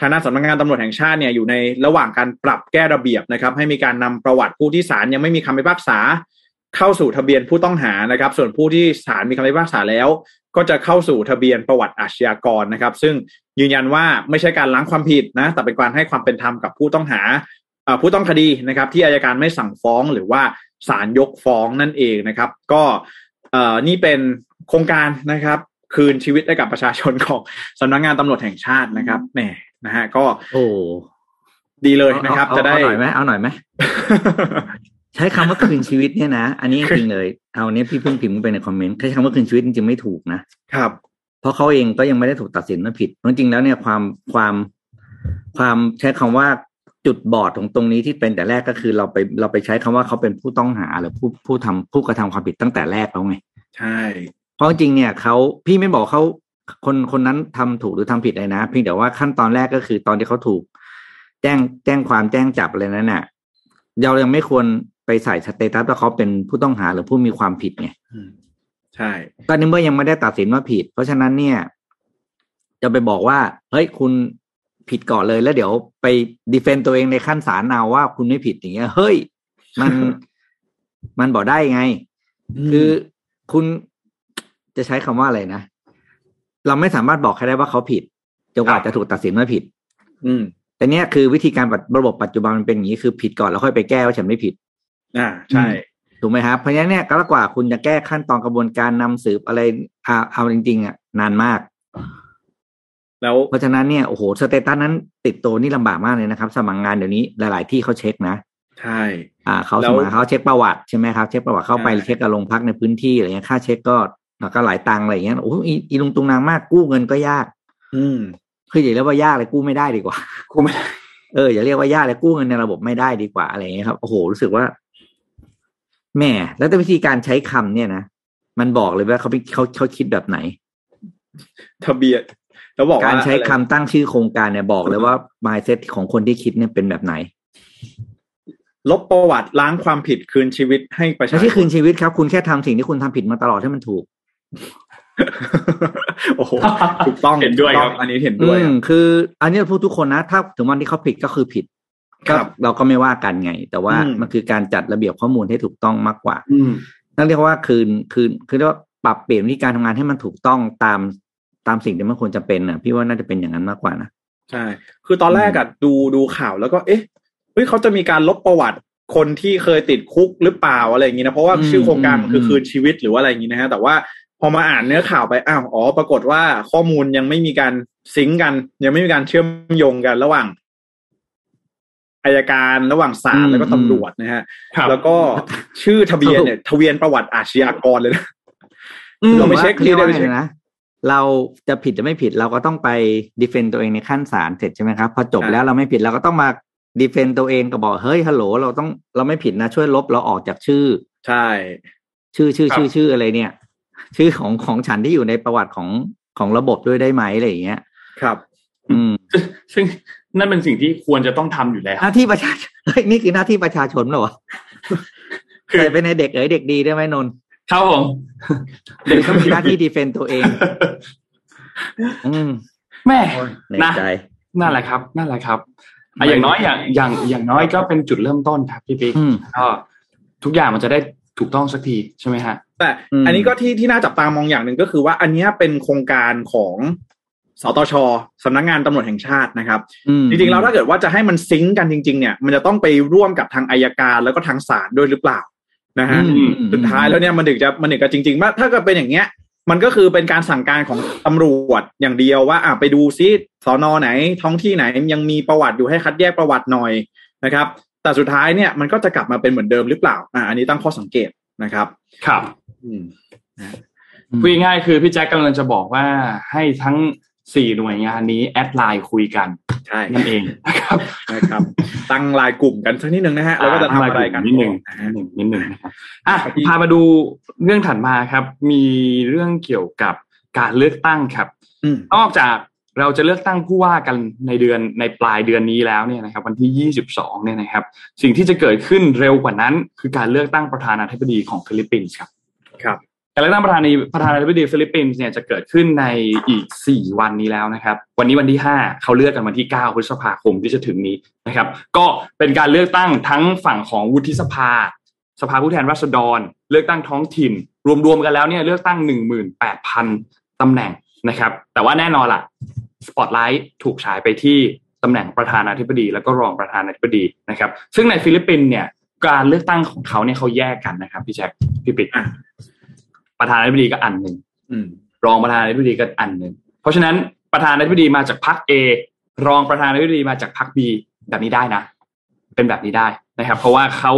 ทางด้านสำนักงานตำรวจแห่งชาติเนี่ยอยู่ในระหว่างการปรับแก้ระเบียบนะครับ ให้มีการนำประวัติผู้ที่ศาลยังไม่มีคำพิพากษา เข้าสู่ทะเบียนผู้ต้องหานะครับ ส่วนผู้ที่ศาลมีคำพิพากษาแล้ว ก็จะเข้าสู่ทะเบียนประวัติอาชญากรนะครับ ซึ่งยืนยันว่าไม่ใช่การล้างความผิดนะ แต่เป็นการให้ความเป็นธรรมกับผู้ต้องหาผู้ต้องคดีนะครับ ที่อายการไม่สั่งฟ้องหรือว่าศาลยกฟ้องนั่นเองนะครับ ก็นี่เป็นโครงการนะครับ คืนชีวิตให้กับประชาชนของสำนักงงานตำรวจแห่งชาตินะครับแหม นะฮะ ก็โอ้ดีเลยนะครับ จะได้เอาหน่อยไหมเอาหน่อยไหมใช้คำว่าคืนชีวิตเนี่ยนะอันนี้จริงเลยเอาเนี้ยพี่เพิ่งพิมพ์ไปในคอมเมนต์ใช้คำว่าคืนชีวิตจริงๆไม่ถูกนะครับ เพราะเขาเองก็ยังไม่ได้ถูกตัดสินว่าผิดจริงๆแล้วเนี่ยความความความใช้คำว่าจุดบอดของตรงนี้ที่เป็นแต่แรกก็คือเราไปเราไปใช้คำว่าเขาเป็นผู้ต้องหาหรือผู้ผู้ทำผู้กระทำความผิดตั้งแต่แรกแล้วไงใช่เพราะจริงเนี่ยเขาพี่ไม่บอกเขา คนคนนั้นทำถูกหรือทำผิดเลยนะเพียงแต่ว่าขั้นตอนแรกก็คือตอนที่เขาถูก แจ้งแจ้งความแจ้งจับอะไรนั้นน่ะเรายังไม่ควรไปใส่สเตตัสว่าเขาเป็นผู้ต้องหาหรือผู้มีความผิดไงใช่ตอนนี้เมื่อยังไม่ได้ตัดสินว่าผิด เพราะฉะนั้นเนี่ย จะไปบอกว่า เฮ้ยคุณผิดก่อนเลยแล้วเดี๋ยวไปดีเฟนต์ตัวเองในขั้นศาลเอาว่าคุณไม่ผิดอย่างเงี้ย เฮ้ย มันมันบอกได้ไง คือคุณจะใช้คำว่าอะไรนะ เราไม่สามารถบอกใครได้ว่าเขาผิดจนกว่าจะถูกตัดสินว่าผิด อืม แต่เนี้ยคือวิธีการระบบปัจจุบันมันเป็นอย่างนี้คือผิดก่อนแล้วค่อยไปแก้ว่าฉันไม่ผิด อ่าใช่ถูกไหมครับเพราะฉะนั้นเนี่ยก็กว่าคุณจะแก้ขั้นตอนกระบวนการนำสืบอะไรเอาเอาจริง ๆ อะ นานมาก แล้วเพราะฉะนั้นเนี่ยโอ้โห status นั้น ติดตัวนี่ลำบากมากเลยนะครับ สมัครงานเดี๋ยวนี้หลาย ๆ ที่เขาเช็คนะใช่ อ่าเขาสมัครเขาเช็คประวัติใช่ไหมครับ เช็คประวัติเข้าไปเช็คกับโรงพักในพื้นที่อะไรเงี้ยค่าเช็คก็ ก็หลายตังค์อะไรอย่างเงี้ยโอ้ยอีลุงตุงนางมากกู้เงินก็ยาก อืมคืออย่าเรียกว่ายากเลยกู้ไม่ได้ดีกว่ากู้ไม่ได้เอออย่าเรียกว่ายากเลยกู้เงินในระบบไม่ได้ดีกว่าอะไรอย่างเงี้ยครับโอ้โหรู้สึกว่าแม่แล้วแต่วิธีการใช้คำเนี่ยนะมันบอกเลยว่าเขาเขาเขาคิดแบบไหน ทะเบียนแล้วบอกการใช้คำตั้งชื่อโครงการเนี่ยบอกเลยว่า mindset ของคนที่คิดเนี่ยเป็นแบบไหน ลบประวัติล้างความผิดคืนชีวิตให้ประชาชไม่นใช่คืนชีวิตครับ คุณแค่ทำสิ่งที่คุณทำผิดมาตลอดให้มันถูก โอ้โหถูกต้องเห็นด้วยครับถูกต้องอันนี้เห็นด้วยอือะมคือ อันนี้เราพูดทุกคนนะ ถ้าถึงวันที่เขาผิดก็คือผิดครัก็บเราก็ไม่ว่ากันไง แต่ว่าอืมมันคือการจัดระเบียบข้อมูลให้ถูกต้องมากกว่าอืมนั่นเรียกว่าคืนคืนคือเรียกว่าปรับเปลี่ยนวิธีการทำงานให้มันถูกต้องตามตามสิ่งที่มันควรจะเป็นน่ะ พี่ว่าน่าจะเป็นอย่างนั้นมากกว่านะใช่ คือตอนแรกอะดูดูข่าวแล้วก็ เอ๊ะเฮ้ยเขาจะมีการลบประวัติคนที่เคยติดคุกหรือเปล่าอะไรอย่างนี้นะเพราะว่าอืมชื่อโครงการมันคืออืมคืนชีวิตหรือว่าอะไรอย่างนี้นะฮะแต่ว่า พอมาอ่านเนื้อข่าวไปอ้าวอ๋อ ปรากฏว่าข้อมูลยังไม่มีการซิงก์กัน ยังไม่มีการเชื่อมโยงกันระหว่างอายการระหว่างศาลแล้วก็ตำรวจนะฮะครับแล้วก็ชื่อทะเบียนเนี่ยทะเบียนประวัติอาชญากรเลยนะอืมเราไม่เช็คเรียกว่าไม่ไงเช็คนะเราจะผิดจะไม่ผิดเราก็ต้องไปดีเฟนต์ตัวเองในขั้นศาลเสร็จใช่ไหมครับ พอจบอ่าแล้วเราไม่ผิดเราก็ต้องมาดีเฟนต์ตัวเองก็บอกเฮ้ยฮัลโหลเราต้องเราไม่ผิดนะช่วยลบเราออกจากชื่อ ใช่ ชื่อชื่อครับชื่อชื่ออะไรเนี่ย ชื่อของของฉันที่อยู่ในประวัติของของระบบด้วยได้ไหมอะไรอย่างเงี้ย ครับ อืม ซึ่งนั่นเป็นสิ่งที่ควรจะต้องทำอยู่แล้วหน้าที่ประชาชนเฮ้ยนี่คือหน้าที่ประชาชนเหรอวะคือใส่ไปในเด็กเอ๋ยเด็กดีได้ไหมนนท์ครับผมเด็กต้องมีหน้าที่ดีเฟนต์ตัวเอง อืมแม่ในนะใจนั่นแหละครับ นั่นแหละครับอะอย่างน้อยอย่างอย่างอย่างน้อยก็เป็นจุดเริ่มต้นครับพี่ปิ๊กอืมก็ทุกอย่างมันจะได้ถูกต้องสักทีใช่ไหมฮะ แต่อืมอันนี้ก็ที่ที่น่าจับตามองอย่างหนึ่งก็คือว่าอันเนี้ยเป็นโครงการของสตชสำนักงานตำรวจแห่งชาตินะครับอืมจริงๆแล้วถ้าเกิดว่าจะให้มันซิงก์กันจริง ๆ เนี่ย มันจะต้องไปร่วมกับทางอายการแล้วก็ทางศาลด้วยหรือเปล่านะฮะอืมอืมสุดท้ายแล้วเนี่ยมันถึงจะมันถึงจะจริงๆว่าถ้าเกิดเป็นอย่างเงี้ย มันก็คือเป็นการสั่งการของตำรวจอย่างเดียวว่าอะไปดูซิสอนอไหน ท้องที่ไหนยังมีประวัติอยู่ให้คัดแยกประวัติหน่อยนะครับ แต่สุดท้ายเนี่ยมันก็จะกลับมาเป็นเหมือนเดิมหรือเปล่าอะอันนี้ตั้งข้อสังเกตนะครับ ครับอืม พูดง่ายๆคือพี่แจ็คกำลังจะบอกว่าให้ทั้งสี่หน่วยงานนี้แอดไลน์คุยกันใช่นั่นเองนะครับนะครับ ตั้งลายกลุ่มกันสักนิดนึงนะฮะแล้วก็จะทำอะไรกันนิดหนึ่งนะนิฮะดหนึ่งนิดหนึ่งนะครับอะพามาดูเรื่องถัดมาครับ มีเรื่องเกี่ยวกับการเลือกตั้งครับอืมนอกจากเราจะเลือกตั้งผู้ว่ากันในเดือนในปลายเดือนนี้แล้วเนี่ยนะครับ วันที่ 22 เนี่ยนะครับ สิ่งที่จะเกิดขึ้นเร็วกว่านั้น คือการเลือกตั้งประธานาธิบดีของฟิลิปปินส์ครับครับ การเลือกตั้งประธานาธิประธานาธิบดีฟิลิปปินส์เนี่ยจะเกิดขึ้นในอีก 4 วันนี้แล้วนะครับ วันนี้วันที่ 5 เขาเลือกกันวันที่ 9 พฤษภาคมที่จะถึงนี้นะครับ ก็เป็นการเลือกตั้งทั้งฝั่งของวุฒิสภา สภาผู้แทนราษฎร เลือกตั้งท้องถิ่น รวมๆกันแล้วเนี่ยเลือกตั้ง 18,000ตำแหน่งนะครับ แต่ว่าแน่นอนล่ะสปอตไลท์ถูกฉายไปที่ตำแหน่งประธานาธิบดี แล้วก็รองประธานาธิบดีนะครับ ซึ่งในฟิลิปปินส์เนี่ยการเลือกตั้งของเขาเนี่ยเขาแยกกันนะครับพี่แจ็คพี่ปิ๊ก ประธานาธิบดีก็อันหนึ่งอืมรองประธานาธิบดีก็อันหนึ่งเพราะฉะนั้นประธานาธิบดีมาจากพรรค A รองประธานาธิบดีมาจากพรรค B แบบนี้ได้นะ เป็นแบบนี้ได้นะครับ เพราะว่าเขา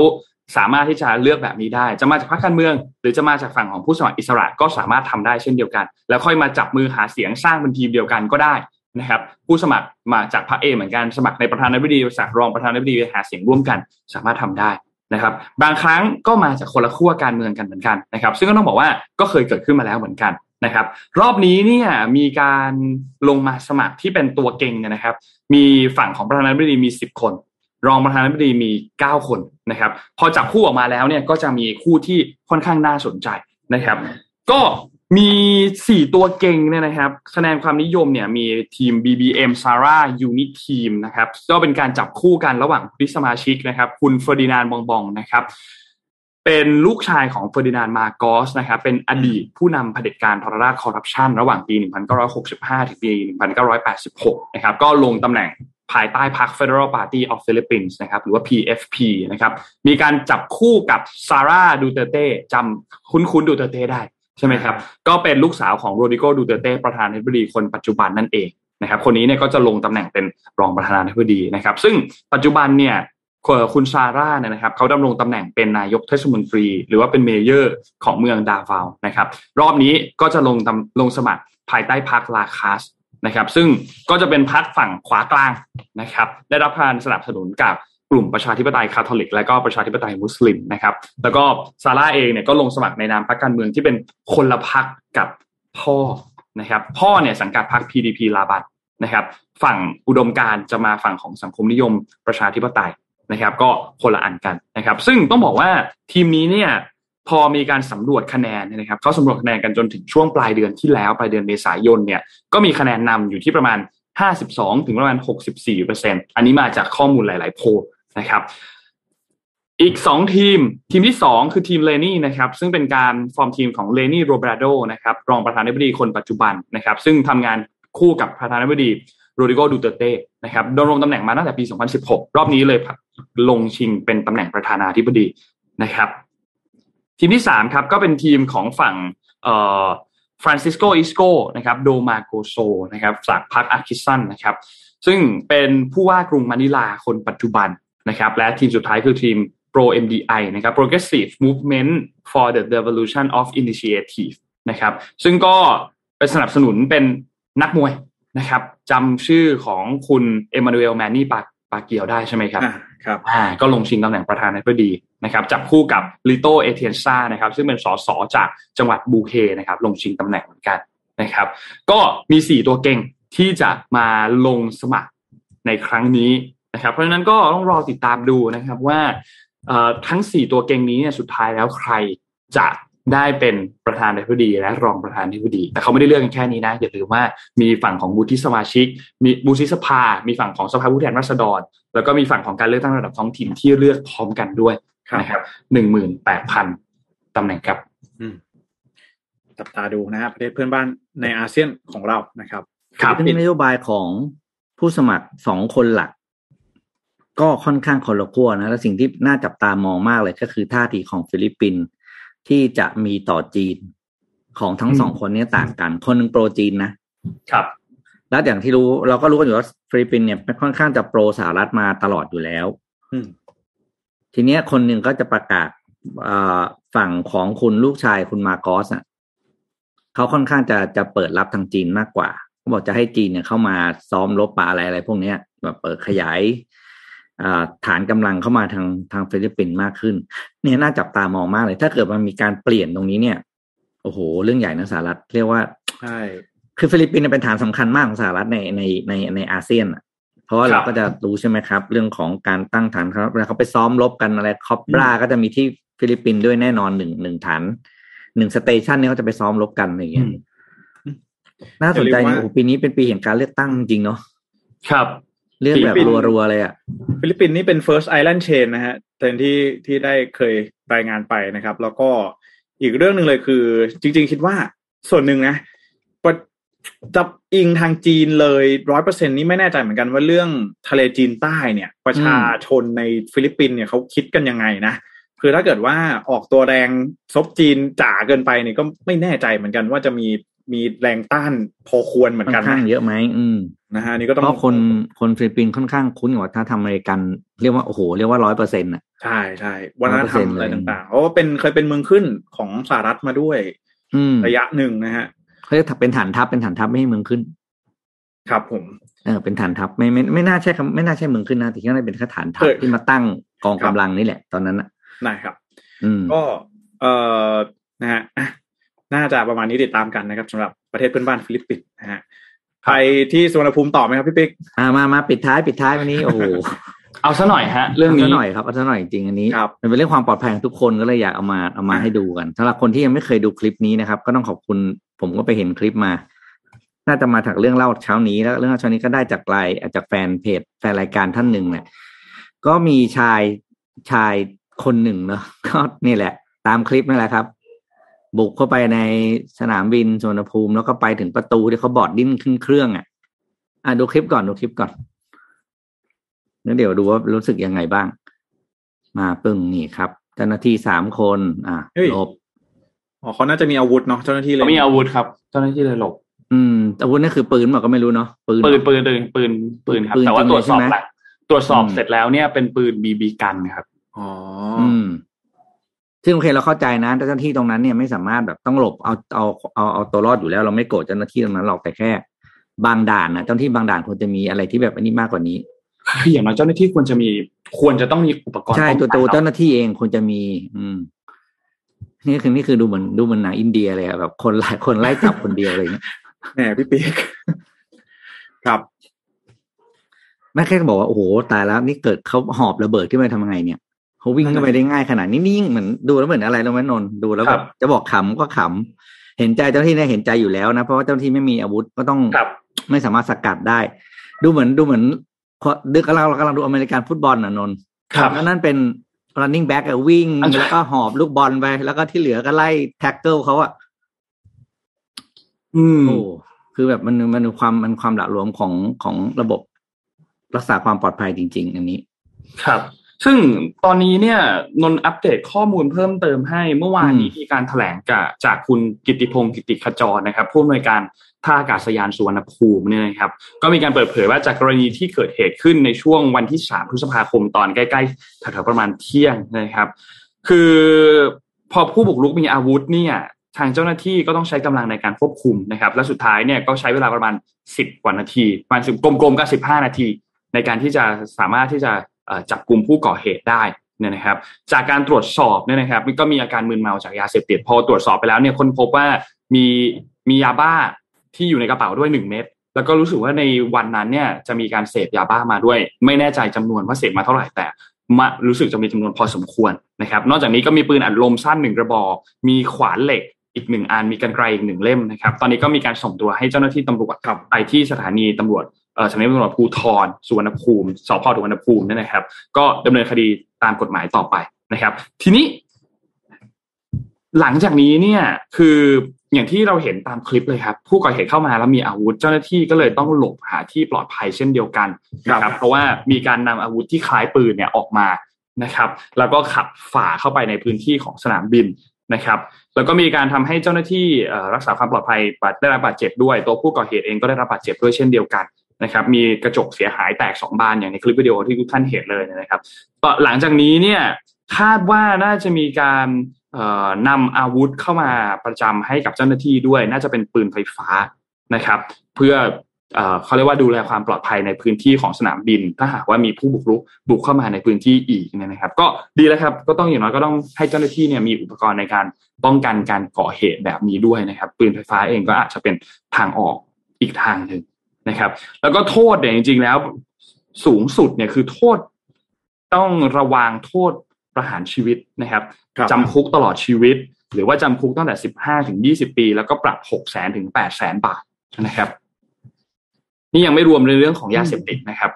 สามารถที่จะเลือกแบบนี้ได้ จะมาจากพรรคการเมือง หรือจะมาจากฝั่งของผู้สมัครอิสระก็สามารถทำได้เช่นเดียวกัน แล้วค่อยมาจับมือหาเสียงสร้างเป็นทีมเดียวกันก็ได้นะครับ ผู้สมัครมาจากพรรค A เหมือนกันสมัครในประธานาธิบดีจากรองประธานาธิบดีหาเสียงร่วมกัน สามารถทำได้ นะครับบางครั้งก็มาจากคนละขั้วการเมืองกันเหมือนกันนะครับ ซึ่งก็ต้องบอกว่าก็เคยเกิดขึ้นมาแล้วเหมือนกันนะครับรอบนี้เนี่ยมีการลงมาสมัครที่เป็นตัวเก่งนะครับ มีฝั่งของประธานาธิบดีมี 10 คน รองประธานาธิบดีมี 9 คนนะครับ พอจับคู่ออกมาแล้วเนี่ยก็จะมีคู่ที่ค่อนข้างน่าสนใจนะครับ ก็ มี4ตัวเก่งเนี่ยนะครับคะแนนความนิยมเนี่ยมีทีม BBM Sara UniTeam นะครับก็เป็นการจับคู่กันระหว่างผู้สมาชิกนะครับ คุณเฟอร์ดินานบองบองนะครับ เป็นลูกชายของเฟอร์ดินานมาโกสนะครับ เป็นอดีตผู้นำเผด็จการทรราชคอร์รัปชันระหว่างปี 1965 ถึงปี 1986 นะครับ ก็ลงตำแหน่งภายใต้พรรค Federal Party of Philippines นะครับ หรือว่า PFP นะครับ มีการจับคู่กับซาร่าดูเตเต้จำคุ้นๆดูเตเต้ได้ ใช่ไหมครับ ก็เป็นลูกสาวของโรดิโกดูเตเต้ประธานาธิบดีคนปัจจุบันนั่นเองนะครับ คนนี้เนี่ยก็จะลงตำแหน่งเป็นรองประธานาธิบดีนะครับ ซึ่งปัจจุบันเนี่ยคุณซาร่าเนี่ยนะครับเขาดำรงตำแหน่งเป็นนายกเทศมนตรี หรือว่าเป็น mayorของเมืองดาวาวนะครับ รอบนี้ก็จะลงตำลงสมัครภายใต้พรรคลาคาสนะครับ ซึ่งก็จะเป็นพรรคฝั่งขวากลางนะครับ ได้รับการสนับสนุนกับก ลุ่มประชาธิปไตยคาทอลิก และก็ประชาธิปไตยมุสลิมนะครับแล้วก็ซาร่าเองเนี่ยก็ลงสมัครในนามพรรคการเมืองที่เป็นคนละพรรคกับพ่อนะครับพ่อเนี่ยสังกัดพรรค PDP ลาบัตนะครับฝั่งอุดมการจะมาฝั่งของสังคมนิยมประชาธิปไตยนะครับ ก็คนละอันกันนะครับ ซึ่งต้องบอกว่าทีมนี้เนี่ยพอมีการสำรวจคะแนนนะครับเขาสำรวจคะแนนกันจนถึงช่วงปลายเดือนที่แล้ว ปลายเดือนเมษายนเนี่ยก็มีคะแนนนำอยู่ที่ประมาณ 52 ถึงประมาณ 64เปอร์เซ็นอันนี้มาจากข้อมูลหลาย ๆ โพล นะครับ อีกสองทีมทีมที่สองคือทีมเลนี่นะครับซึ่งเป็นการฟอร์มทีมของเลนี่โรเบรโดนะครับรองประธานาธิบดีคนปัจจุบันนะครับ ซึ่งทำงานคู่กับประธานาธิบดีโรดิโกดูเตเต้นะครับดำรงตำแหน่งมาตั้งแต่ปี 2016 รอบนี้เลยลงชิงเป็นตำแหน่งประธานาธิบดีนะครับ ทีมที่สามครับก็เป็นทีมของฝั่งเอ่อฟรานซิสโกอิสโกนะครับโดมาโกโซนะครับจากพรรคอาร์คิสันนะครับ ซึ่งเป็นผู้ว่ากรุงมะนิลาคนปัจจุบัน นะครับและทีมสุดท้ายคือทีม PROMDI นะครับ Progressive Movement for the Devolution of Initiative นะครับซึ่งก็เป็นสนับสนุนเป็นนักมวยนะครับจำชื่อของคุณเอมานูเอลแมนนี่ปาปาเกียวได้ใช่ไหมครับอ่าครับอ่าก็ลงชิงตำแหน่งประธานาธิบดีนะครับจับคู่กับลิโตเอเทียนซานะครับซึ่งเป็นสสจากจังหวัดบูเคนะครับลงชิงตำแหน่งเหมือนกันนะครับ ก็มีสี่ตัวเก่งที่จะมาลงสมัครในครั้งนี้ นะครับเพราะฉะนั้นก็ต้องรอติดตามดูนะครับว่าทั้งสี่ตัวเก่งนี้เนี่ยสุดท้ายแล้วใครจะได้เป็นประธานาธิบดีและรองประธานาธิบดี แต่เขาไม่ได้เลือกกันแค่นี้นะ อย่าลืมว่ามีฝั่งของบุธิสมาชิก มีบุธิสภา มีฝั่งของสภาผู้แทนราษฎร แล้วก็มีฝั่งของการเลือกตั้งระดับท้องถิ่นที่เลือกพร้อมกันด้วยนะครับหนึ่งหมื่นแปดพันตำแหน่งครับจับตาดูนะครับประเทศเพื่อนบ้านในอาเซียนของเรานะครับครับเป็นนโยบายของผู้สมัครสองคนหลัก ก็ค่อนข้างคนละขั้วนะและสิ่งที่น่าจับตามองมากเลยก็คือท่าทีของฟิลิปปินส์ที่จะมีต่อจีนของทั้งสองคนนี้ต่างกัน คนหนึ่ง pro จีนนะครับ แล้วอย่างที่รู้เราก็รู้กันอยู่ว่าฟิลิปปินส์เนี่ยค่อนข้างจะ pro สหรัฐมาตลอดอยู่แล้วทีเนี้ยคนหนึ่งก็จะประกาศฝั่งของคุณลูกชายคุณมาโกสอะเขาค่อนข้างจะจะเปิดรับทางจีนมากกว่าเขาบอกจะให้จีนเนี่ยเข้ามาซ้อมรบปาอะไรอะไรพวกเนี้ยแบบเปิดขยาย ฐานกำลังเข้ามาทางทางฟิลิปปินส์มากขึ้น เนี่ยน่าจับตามองมากเลย ถ้าเกิดมันมีการเปลี่ยนตรงนี้เนี่ย โอ้โห เรื่องใหญ่นะสหรัฐเรียกว่าใช่คือฟิลิปปินส์เป็นฐานสำคัญมากของสหรัฐในในในในอาเซียนอะเพราะว่าเราก็จะรู้ใช่ไหมครับ เรื่องของการตั้งฐานครับเวลาเขาไปซ้อมรบกันอะไร Cobra ก็จะมีที่ฟิลิปปินส์ด้วยแน่นอนหนึ่งหนึ่งฐานหนึ่ง station นี่เขาจะไปซ้อมรบกันอย่างเงี้ยน่าสนใจโอ้ปีนี้เป็นปีแห่งการเลือกตั้งจริงเนาะครับ เรื่องแบบรัวๆเลยอะฟิลิปปินส์นี่เป็น first island chain นะฮะเต็นที่ที่ได้เคยรายงานไปนะครับ แล้วก็อีกเรื่องหนึ่งเลยคือ จริง ๆ คิดว่าส่วนหนึ่งนะจะอิงทางจีนเลยร้อยเปอร์เซ็นนี่ไม่แน่ใจเหมือนกันว่าเรื่องทะเลจีนใต้เนี่ย ประชาชนในฟิลิปปินส์เนี่ยเขาคิดกันยังไงนะ คือถ้าเกิดว่าออกตัวแรงซบจีนจ๋าเกินไปเนี่ยก็ไม่แน่ใจเหมือนกันว่าจะมี มีแรงต้านพอควรเหมือนกันนะเยอะไหมอืมนะฮะนี่ก็ต้องเพราะคนคนฟิลิปปินส์ค่อนข้างคุ้นกับถ้าทำอเมริกัน เรียกว่าโอ้โหเรียกว่าร้อยเปอร์เซ็นต์อะใช่ใช่วัฒนธรรมอะไรต่างๆเพราะว่าเป็นเคยเป็นเมืองขึ้นของสหรัฐมาด้วยอืระยะหนึ่งนะฮะเขาจะเป็นฐานทัพเป็นฐานทัพไม่ให้เมืองขึ้น ครับผมเออเป็นฐานทัพไม่ไม่ไม่น่าใช่คำไม่น่าใช่เมืองขึ้นนะแต่ที่นั่นเป็นแค่ฐานทัพที่มาตั้งกองกำลังนี่แหละ ตอนนั้นอะได้ครับอืมก็เอ่อนะฮะ น่าจะประมาณนี้ติดตามกันนะครับสำหรับประเทศเพื่อนบ้านฟิลิปปินส์นะฮะไปที่สุวรรณภูมิต่อไหมครับพี่ปิ๊กอ่ามามาปิดท้ายปิดท้ายวันนี้โอ้โหเอาซะหน่อยฮะ เรื่องนี้ซะหน่อยครับเอาซะหน่อยจริงอันนี้มันเป็นเรื่องความปลอดภัยของทุกคนก็เลยอยากเอามาเอามาให้ดูกันสำหรับคนที่ยังไม่เคยดูคลิปนี้นะครับ ก็ต้องขอบคุณผมก็ไปเห็นคลิปมา น่าจะมาจากเรื่องเล่าเช้านี้แล้วเรื่องเช้านี้ก็ได้จากไลน์จากแฟนเพจแฟนรายการท่านหนึ่งเนี่ยก็มีชายชายคนหนึ่งเนาะก็นี่แหละ ตามคลิปนั่นแหละครับ บุกเข้าไปในสนามบินสุวรรณภูมิ แล้วก็ไปถึงประตูที่เขาบอดดิ้นขึ้นเครื่องอะอะดูคลิปก่อนดูคลิปก่อนแล้วเดี๋ยวดูว่ารู้สึกยังไงบ้าง มาปึ้งนี่ครับเจ้าหน้าที่สามคน อะหลบอ๋อเขาน่าจะมีอาวุธเนาะเจ้าหน้าที่เลยมีอาวุธครับ เจ้าหน้าที่เลยหลบ อืมอาวุธนั่นคือปืนหรอก็ไม่รู้เนาะปืนปืนปืนปืนปืนปืนครับแต่ว่าตรวจสอบหลักตรวจสอบเสร็จแล้วเนี่ยเป็นปืนบีบีกันครับอ๋ออืม ซึ่งโอเคเราเข้าใจนะเจ้าหน้าที่ตรงนั้นเนี่ยไม่สามารถแบบต้องหลบเอาเอาเอาเอาตัวรอดอยู่แล้ว เราไม่โกรธเจ้าหน้าที่ตรงนั้นหรอกแต่แค่ บางด่านนะเจ้าหน้าที่บางด่านควรจะมีอะไรที่แบบอันนี้มากกว่านี้อย่างน้อยเจ้าหน้าที่ควรจะมีควรจะต้องมีอุปกรณ์ใช่ตัวตัวเจ้าหน้าที่เองควรจะมี อืมนี่คือนี่คือดูเหมือนดูเหมือนหนังอินเดียเลยแบบคนหลายคนไล่จับคนเดียวเลยแหมพี่ปีกครับแม่แค่บอกว่าโอ้โหตายแล้วนี่เกิดเขาหอบระเบิดขึ้นมาทำไงเนี่ย เขาวิ่งเข้าไปได้ง่ายขนาดนี้นิ่งเหมือนดูแล้วเหมือนอะไรรู้ไหมนนท์ดูแล้วแบบจะบอกขำก็ขำเห็นใจเจ้าหน้าที่เนี่ยเห็นใจอยู่แล้วนะเพราะว่าเจ้าหน้าที่ไม่มีอาวุธก็ต้องครับไม่สามารถสกัดได้ ดูเหมือนดูเหมือนดึกกำลังเรากำลังดูอเมริกันฟุตบอลน่ะนนท์ครับแล้วนั่นเป็น running back อะวิ่งอันใช่แล้วก็หอบลูกบอลไป แล้วก็ที่เหลือก็ไล่tackle เขาอะอืมโอ้คือแบบมันมันความมันความหละหลวมของของระบบรักษาความปลอดภัยจริง ๆ อันนี้ ครับ ซึ่งตอนนี้เนี่ยนนท์อัปเดตข้อมูลเพิ่มเติมให้เมื่อวานนี้อืมมีการแถลงจากจากคุณกิตติพงศ์กิติขจรนะครับผู้อำนวยการท่าอากาศยานสุวรรณภูมิเนี่ยนะครับ ก็มีการเปิดเผยว่าจากกรณีที่เกิดเหตุขึ้นในช่วงวันที่ 3 พฤษภาคมตอนใกล้ๆแถวๆประมาณเที่ยงนะครับ คือพอผู้บุกรุกมีอาวุธเนี่ยทางเจ้าหน้าที่ก็ต้องใช้กำลังในการควบคุมนะครับ และสุดท้ายเนี่ยก็ใช้เวลาประมาณ 10 กว่านาทีประมาณสิบกลมๆก็15 นาที ในการที่จะสามารถที่จะเอ่อ จับกลุ่มผู้ก่อเหตุได้เนี่ยนะครับ จากการตรวจสอบเนี่ยนะครับก็มีอาการมึนเมาจากยาเสพติดพอตรวจสอบไปแล้วเนี่ยคนพบว่ามีมียาบ้าที่อยู่ในกระเป๋าด้วยหนึ่งเม็ดแล้วก็รู้สึกว่าในวันนั้นเนี่ยจะมีการเสพยาบ้ามาด้วย ไม่แน่ใจจำนวนว่าเสพมาเท่าไหร่แต่มารู้สึกจะมีจำนวนพอสมควรนะครับ นอกจากนี้ก็มีปืนอัดลมสั้นหนึ่งกระบอก มีขวานเหล็กอีกหนึ่งอันมีกันไกรอีกหนึ่งเล่มนะครับ ตอนนี้ก็มีการส่งตัวให้เจ้าหน้าที่ตำรวจครับไปที่สถานีตำรวจ เอ่อสถานีตำรวจภูธรสุวรรณภูมิสพสุวรรณภูมิเนี่ยนะครับ ก็ดำเนินคดีตามกฎหมายต่อไปนะครับ ทีนี้ หลังจากนี้เนี่ย คืออย่างที่เราเห็นตามคลิปเลยครับ ผู้ก่อเหตุเข้ามาแล้วมีอาวุธ เจ้าหน้าที่ก็เลยต้องหลบหาที่ปลอดภัยเช่นเดียวกันนะคครัรับบเพราะว่ามีการนำอาวุธที่คล้ายปืนเนี่ยออกมานะครับ แล้วก็ขับฝ่าเข้าไปในพื้นที่ของสนามบินนะครับ แล้วก็มีการทำให้เจ้าหน้าที่เอ่อรักษาความปลอดภัยบาดได้รับบาดเจ็บด้วย ตัวผู้ก่อเหตุเองก็ได้รับบาดเจ็บด้วยเช่นเดียวกัน นะครับมีกระจกเสียหายแตกสองบานอย่างในคลิปวิดีโอที่ทุกท่านเห็นเลยนะครับต่อหลังจากนี้เนี่ยคาดว่าน่าจะมีการเอ่อนำอาวุธเข้ามาประจำให้กับเจ้าหน้าที่ด้วย น่าจะเป็นปืนไฟฟ้านะครับ เพื่อเอเขาเรียกว่าดูแลความปลอดภัยในพื้นที่ของสนามบิน ถ้าหากว่ามีผู้บุกรุกบุกเข้ามาในพื้นที่อีกนะครับ ก็ดีแล้วครับ ก็ต้องอย่างน้อยก็ต้องให้เจ้าหน้าที่เนี่ยมีอุปกรณ์ในการป้องกันการก่อเหตุแบบนี้ด้วยนะครับ ปืนไฟฟ้าเองก็อาจจะเป็นทางออกอีกทางหนึ่ง นะครับ แล้วก็โทษเนี่ยจริง ๆ แล้วสูงสุดเนี่ยคือโทษต้องระวางโทษประหารชีวิตนะครับครับจำคุกตลอดชีวิต หรือว่าจำคุกตั้งแต่สิบห้าถึงยี่สิบปี แล้วก็ปรับหกแสนถึงแปดแสนบาทนะครับ นี่ยังไม่รวมในเรื่องของยาเสพติดนะครับ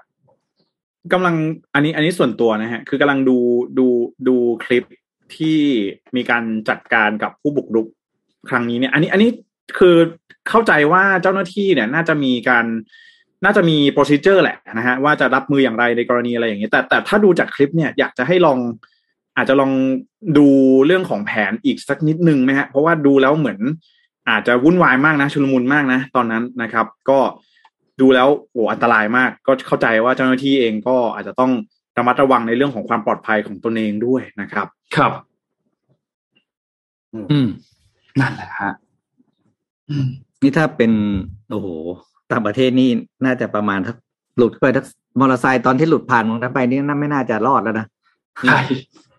กำลังอันนี้อันนี้ส่วนตัวนะฮะคือกำลังดูดูดูคลิปที่มีการจัดการกับผู้บุกรุกครั้งนี้เนี่ย อันนี้อันนี้ คือเข้าใจว่าเจ้าหน้าที่เนี่ย น่าจะมีการน่าจะมีโปรซิเจอร์แหละนะฮะว่าจะรับมืออย่างไรในกรณีอะไรอย่างเงี้ยแต่แต่ถ้าดูจากคลิปเนี่ยอยากจะให้ลองอาจจะลองดูเรื่องของแผนอีกสักนิดนึงไหมฮะเพราะว่าดูแล้วเหมือนอาจจะวุ่นวายมากนะชุลมุนมากนะ ตอนนั้นนะครับ ก็ดูแล้วโอ้อันตรายมาก ก็เข้าใจว่าเจ้าหน้าที่เองก็อาจจะต้องระมัดระวังในเรื่องของความปลอดภัยของตนเองด้วยนะครับ ครับ อืมนั่นแหละฮะอืม นี่ถ้าเป็นโอ้โหต่างประเทศนี่น่าจะประมาณทักหลุดไปทักมอเตอร์ไซค์ตอนที่หลุดผ่านมองนั้นไปนี่น่าไม่น่าจะรอดแล้วนะใช่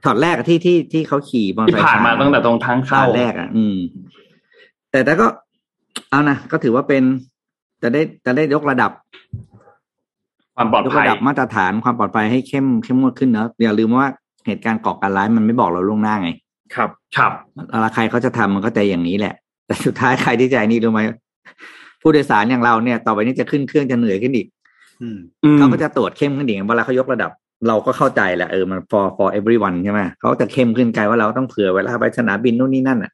ช็อตแรกอะที่ที่ที่เขาขี่มอเตอร์ที่ไซค์ผ่านมาตั้งแต่ตรงทางช็อเข้าตแรกอะ อืม แต่แต่ก็ เอานะก็ถือว่าเป็น จะได้จะได้ยกระดับ ความปลอดยกภัระยดับมาตรฐานความปลอดภัยให้เข้มเข้มงวดขึ้นเนอะอย่าลืมว่าเหตุการณ์ก่อการร้ายมันไม่บอกเราล่วงหน้าไง ครับ ครับอะไรใครเขาจะทำมันก็ใจอย่างนี้แหละ แต่สุดท้ายใครที่ใจนี่รู้ไหมผู้โดยสารอย่างเราเนี่ย ต่อไปนี้จะขึ้นเครื่องจะเหนื่อยขึ้นอีกอืมอืมเขาก็จะตรวจเข้มขึ้นอีกเวลาเขายกระดับ เราก็เข้าใจแหละเออมัน for for everyone ใช่ไหมเขาจะเข้มขึ้นไกลว่าเราต้องเผื่อเวลาไปสนามบินนู่นนี่นั่นอะ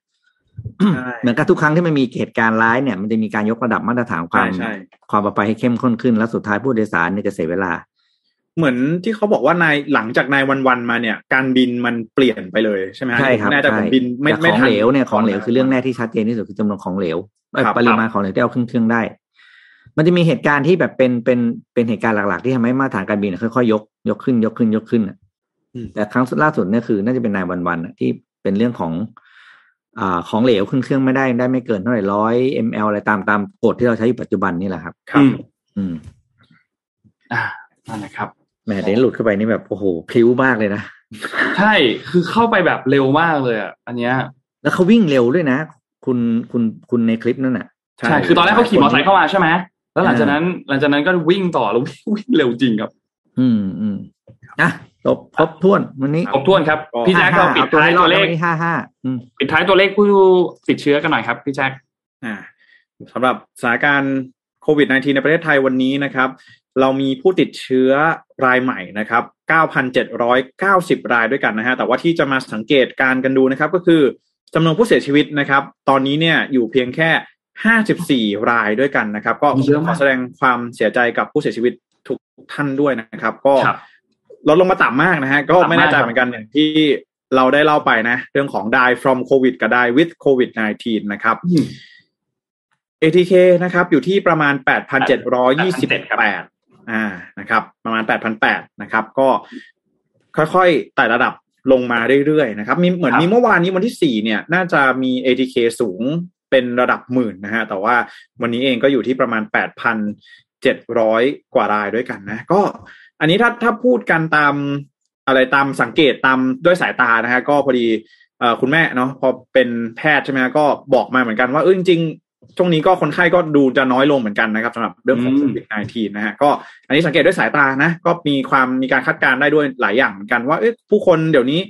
ใช่เหมือนกับทุกครั้งที่มันมีเหตุการณ์ร้ายเนี่ยมันจะมีการยกระดับมาตรฐานควาใช่มใช่ความปลอดภัยให้เข้มข้นขึ้น แล้วสุดท้ายผู้โดยสารเนี่ยจะเสียเวลา เหมือนที่เขาบอกว่านายหลังจากนายวันวันๆมาเนี่ย การบินมันเปลี่ยนไปเลยใช่ไหมฮะใช่ครับน่าจะผมใช่บินไม่แต่ไม่ของทันเหลวเนี่ยของเหลวคือเรื่องแรกที่ชัดเจนที่สุดคือจำนวนของเหลวเอ่อครับปริมาณของเหลวที่เอาขึ้นเครื่องได้ มันจะมีเหตุการณ์ที่แบบเป็นเป็นเป็นเหตุการณ์หลัก ๆ ที่ทำให้มาตรฐานการบินค่อยๆยกยกขึ้นยกขึ้นยกขึ้นอะอืมแต่ครั้งล่าสุดเนี่ยคือ น่าจะเป็นนายวันวันๆอะที่เป็นเรื่องของอ่าของเหลวขึ้นเครื่องไม่ได้ได้ไม่เกินเท่าไหร่ร้อยมลอะไรตามตามกฎที่เราใช้อยู่ปัจจุบันนี่แหละครับ ครับ อืมอืมอ่านั่นแหละครับ แหมเดี๋ยวหลุดเข้าไปนี่แบบโอ้โหพลิ้วมากเลยนะ ใช่คือเข้าไปแบบเร็วมากเลยอะอันเนี้ย แล้วเขาวิ่งเร็วด้วยนะ คุณคุณคุณในคลิปนั่นน่ะใช่คือตอนแรกเขาขี่มอเตอร์ไซค์เข้ามาใช่ไหมแล้วหลังจากนั้น หลังจากนั้นก็วิ่งต่อแล้ววิ่งเร็วจริงครับ อืมอืมอะจบครบถ้วนวันนี้ครบถ้วนครับ พี่แจ็คเราปิดท้ายตัวเลขห้าห้าปิดท้ายตัวเลขผู้ติดเชื้อกันหน่อยครับ พี่แจ็คอ่าสำหรับสถานการณ์โควิด -19 ในประเทศไทยวันนี้นะครับ เรามีผู้ติดเชื้อรายใหม่นะครับ 9,790 รายด้วยกันนะฮะ แต่ว่าที่จะมาสังเกตการกันดูนะครับ ก็คือจำนวนผู้เสียชีวิตนะครับ ตอนนี้เนี่ยอยู่เพียงแค่ 54 รายด้วยกันนะครับ ก็ขอแสดงความเสียใจกับผู้เสียชีวิตทุกท่านด้วยนะครับ ก็ลดลงมาต่ำมากนะฮะ ก็ไม่แน่ใจเหมือนกันอย่างที่เราได้เล่าไปนะ เรื่องของ die from covid กับ die with covid 19นะครับ ATK นะครับ อยู่ที่ประมาณ 8,728 อ่านะครับ ประมาณ 8,800นะครับ ก็ค่อยๆไต่ระดับลงมาเรื่อยๆนะครับมีเหมือนมีเมื่อวานนี้วันที่สี่เนี่ย น่าจะมี ATK สูงเป็นระดับหมื่นนะฮะแต่ว่าวันนี้เองก็อยู่ที่ประมาณ8,700กว่ารายด้วยกันนะ ก็อันนี้ถ้าถ้าพูดกันตามอะไรตามสังเกตตามด้วยสายตานะฮะก็พอดีคุณแม่เนาะพอเป็นแพทย์ใช่ไหมก็บอกมาเหมือนกันว่าเออจริง ช่วงนี้ก็คนไข้ก็ดูจะน้อยลงเหมือนกันนะครับสำหรับเรื่องของโควิด -19 นะฮะก็อันนี้สังเกตด้วยสายตานะ ก็มีความมีการคาดการณ์ได้ด้วยหลายอย่างเหมือนกันว่าเอ๊ะผู้คนเดี๋ยวนี้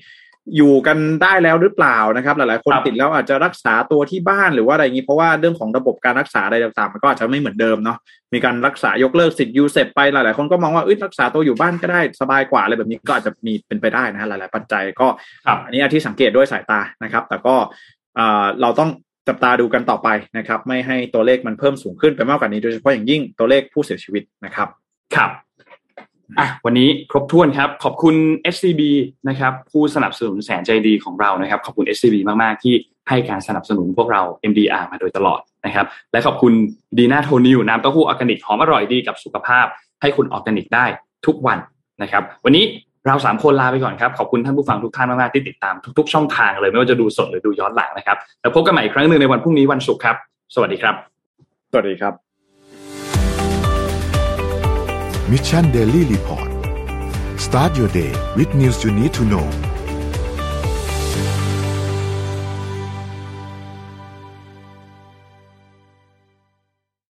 อยู่กันได้แล้วหรือเปล่านะครับ หลาย ๆ คนติดแล้วอาจจะรักษาตัวที่บ้านหรือว่าอะไรอย่างนี้เพราะว่าเรื่องของระบบการรักษาอะไรต่างๆมันก็อาจจะไม่เหมือนเดิมเนาะมีการรักษายกเลิกสิทธิ์ยูเซปไปหลาย ๆ คนก็มองว่าเอ้ยรักษาตัวอยู่บ้านก็ได้สบายกว่าอะไรแบบนี้ก็อาจจะมีเป็นไปได้นะฮะหลาย ๆ ปัจจัยก็อันนี้ที่สังเกตด้วยสายตานะครับ แต่ก็เราต้อง จับตาดูกันต่อไปนะครับ ไม่ให้ตัวเลขมันเพิ่มสูงขึ้นไปมากกว่านี้โดยเฉพาะอย่างยิ่งตัวเลขผู้เสียชีวิตนะครับ ครับอะวันนี้ครบถ้วนครับ ขอบคุณ SCB นะครับ ผู้สนับสนุนแสนใจดีของเรานะครับ ขอบคุณ SCB มาก ๆ ที่ให้การสนับสนุนพวกเรา MDR มาโดยตลอดนะครับ และขอบคุณดีน่าโทนิวน้ำเต้าหู้ออร์แกนิกหอมอร่อยดีกับสุขภาพ ให้คุณออร์แกนิกได้ทุกวันนะครับ วันนี้ เราสามคนลาไปก่อนครับ ขอบคุณท่านผู้ฟังทุกท่านมาก ๆ ที่ติดตามทุก ๆ ช่องทางเลย ไม่ว่าจะดูสดหรือดูย้อนหลังนะครับ แล้วพบกันใหม่อีกครั้งหนึ่งในวันพรุ่งนี้วันศุกร์ครับ สวัสดีครับ สวัสดีครับ Mission Daily Report start your day with news you need to know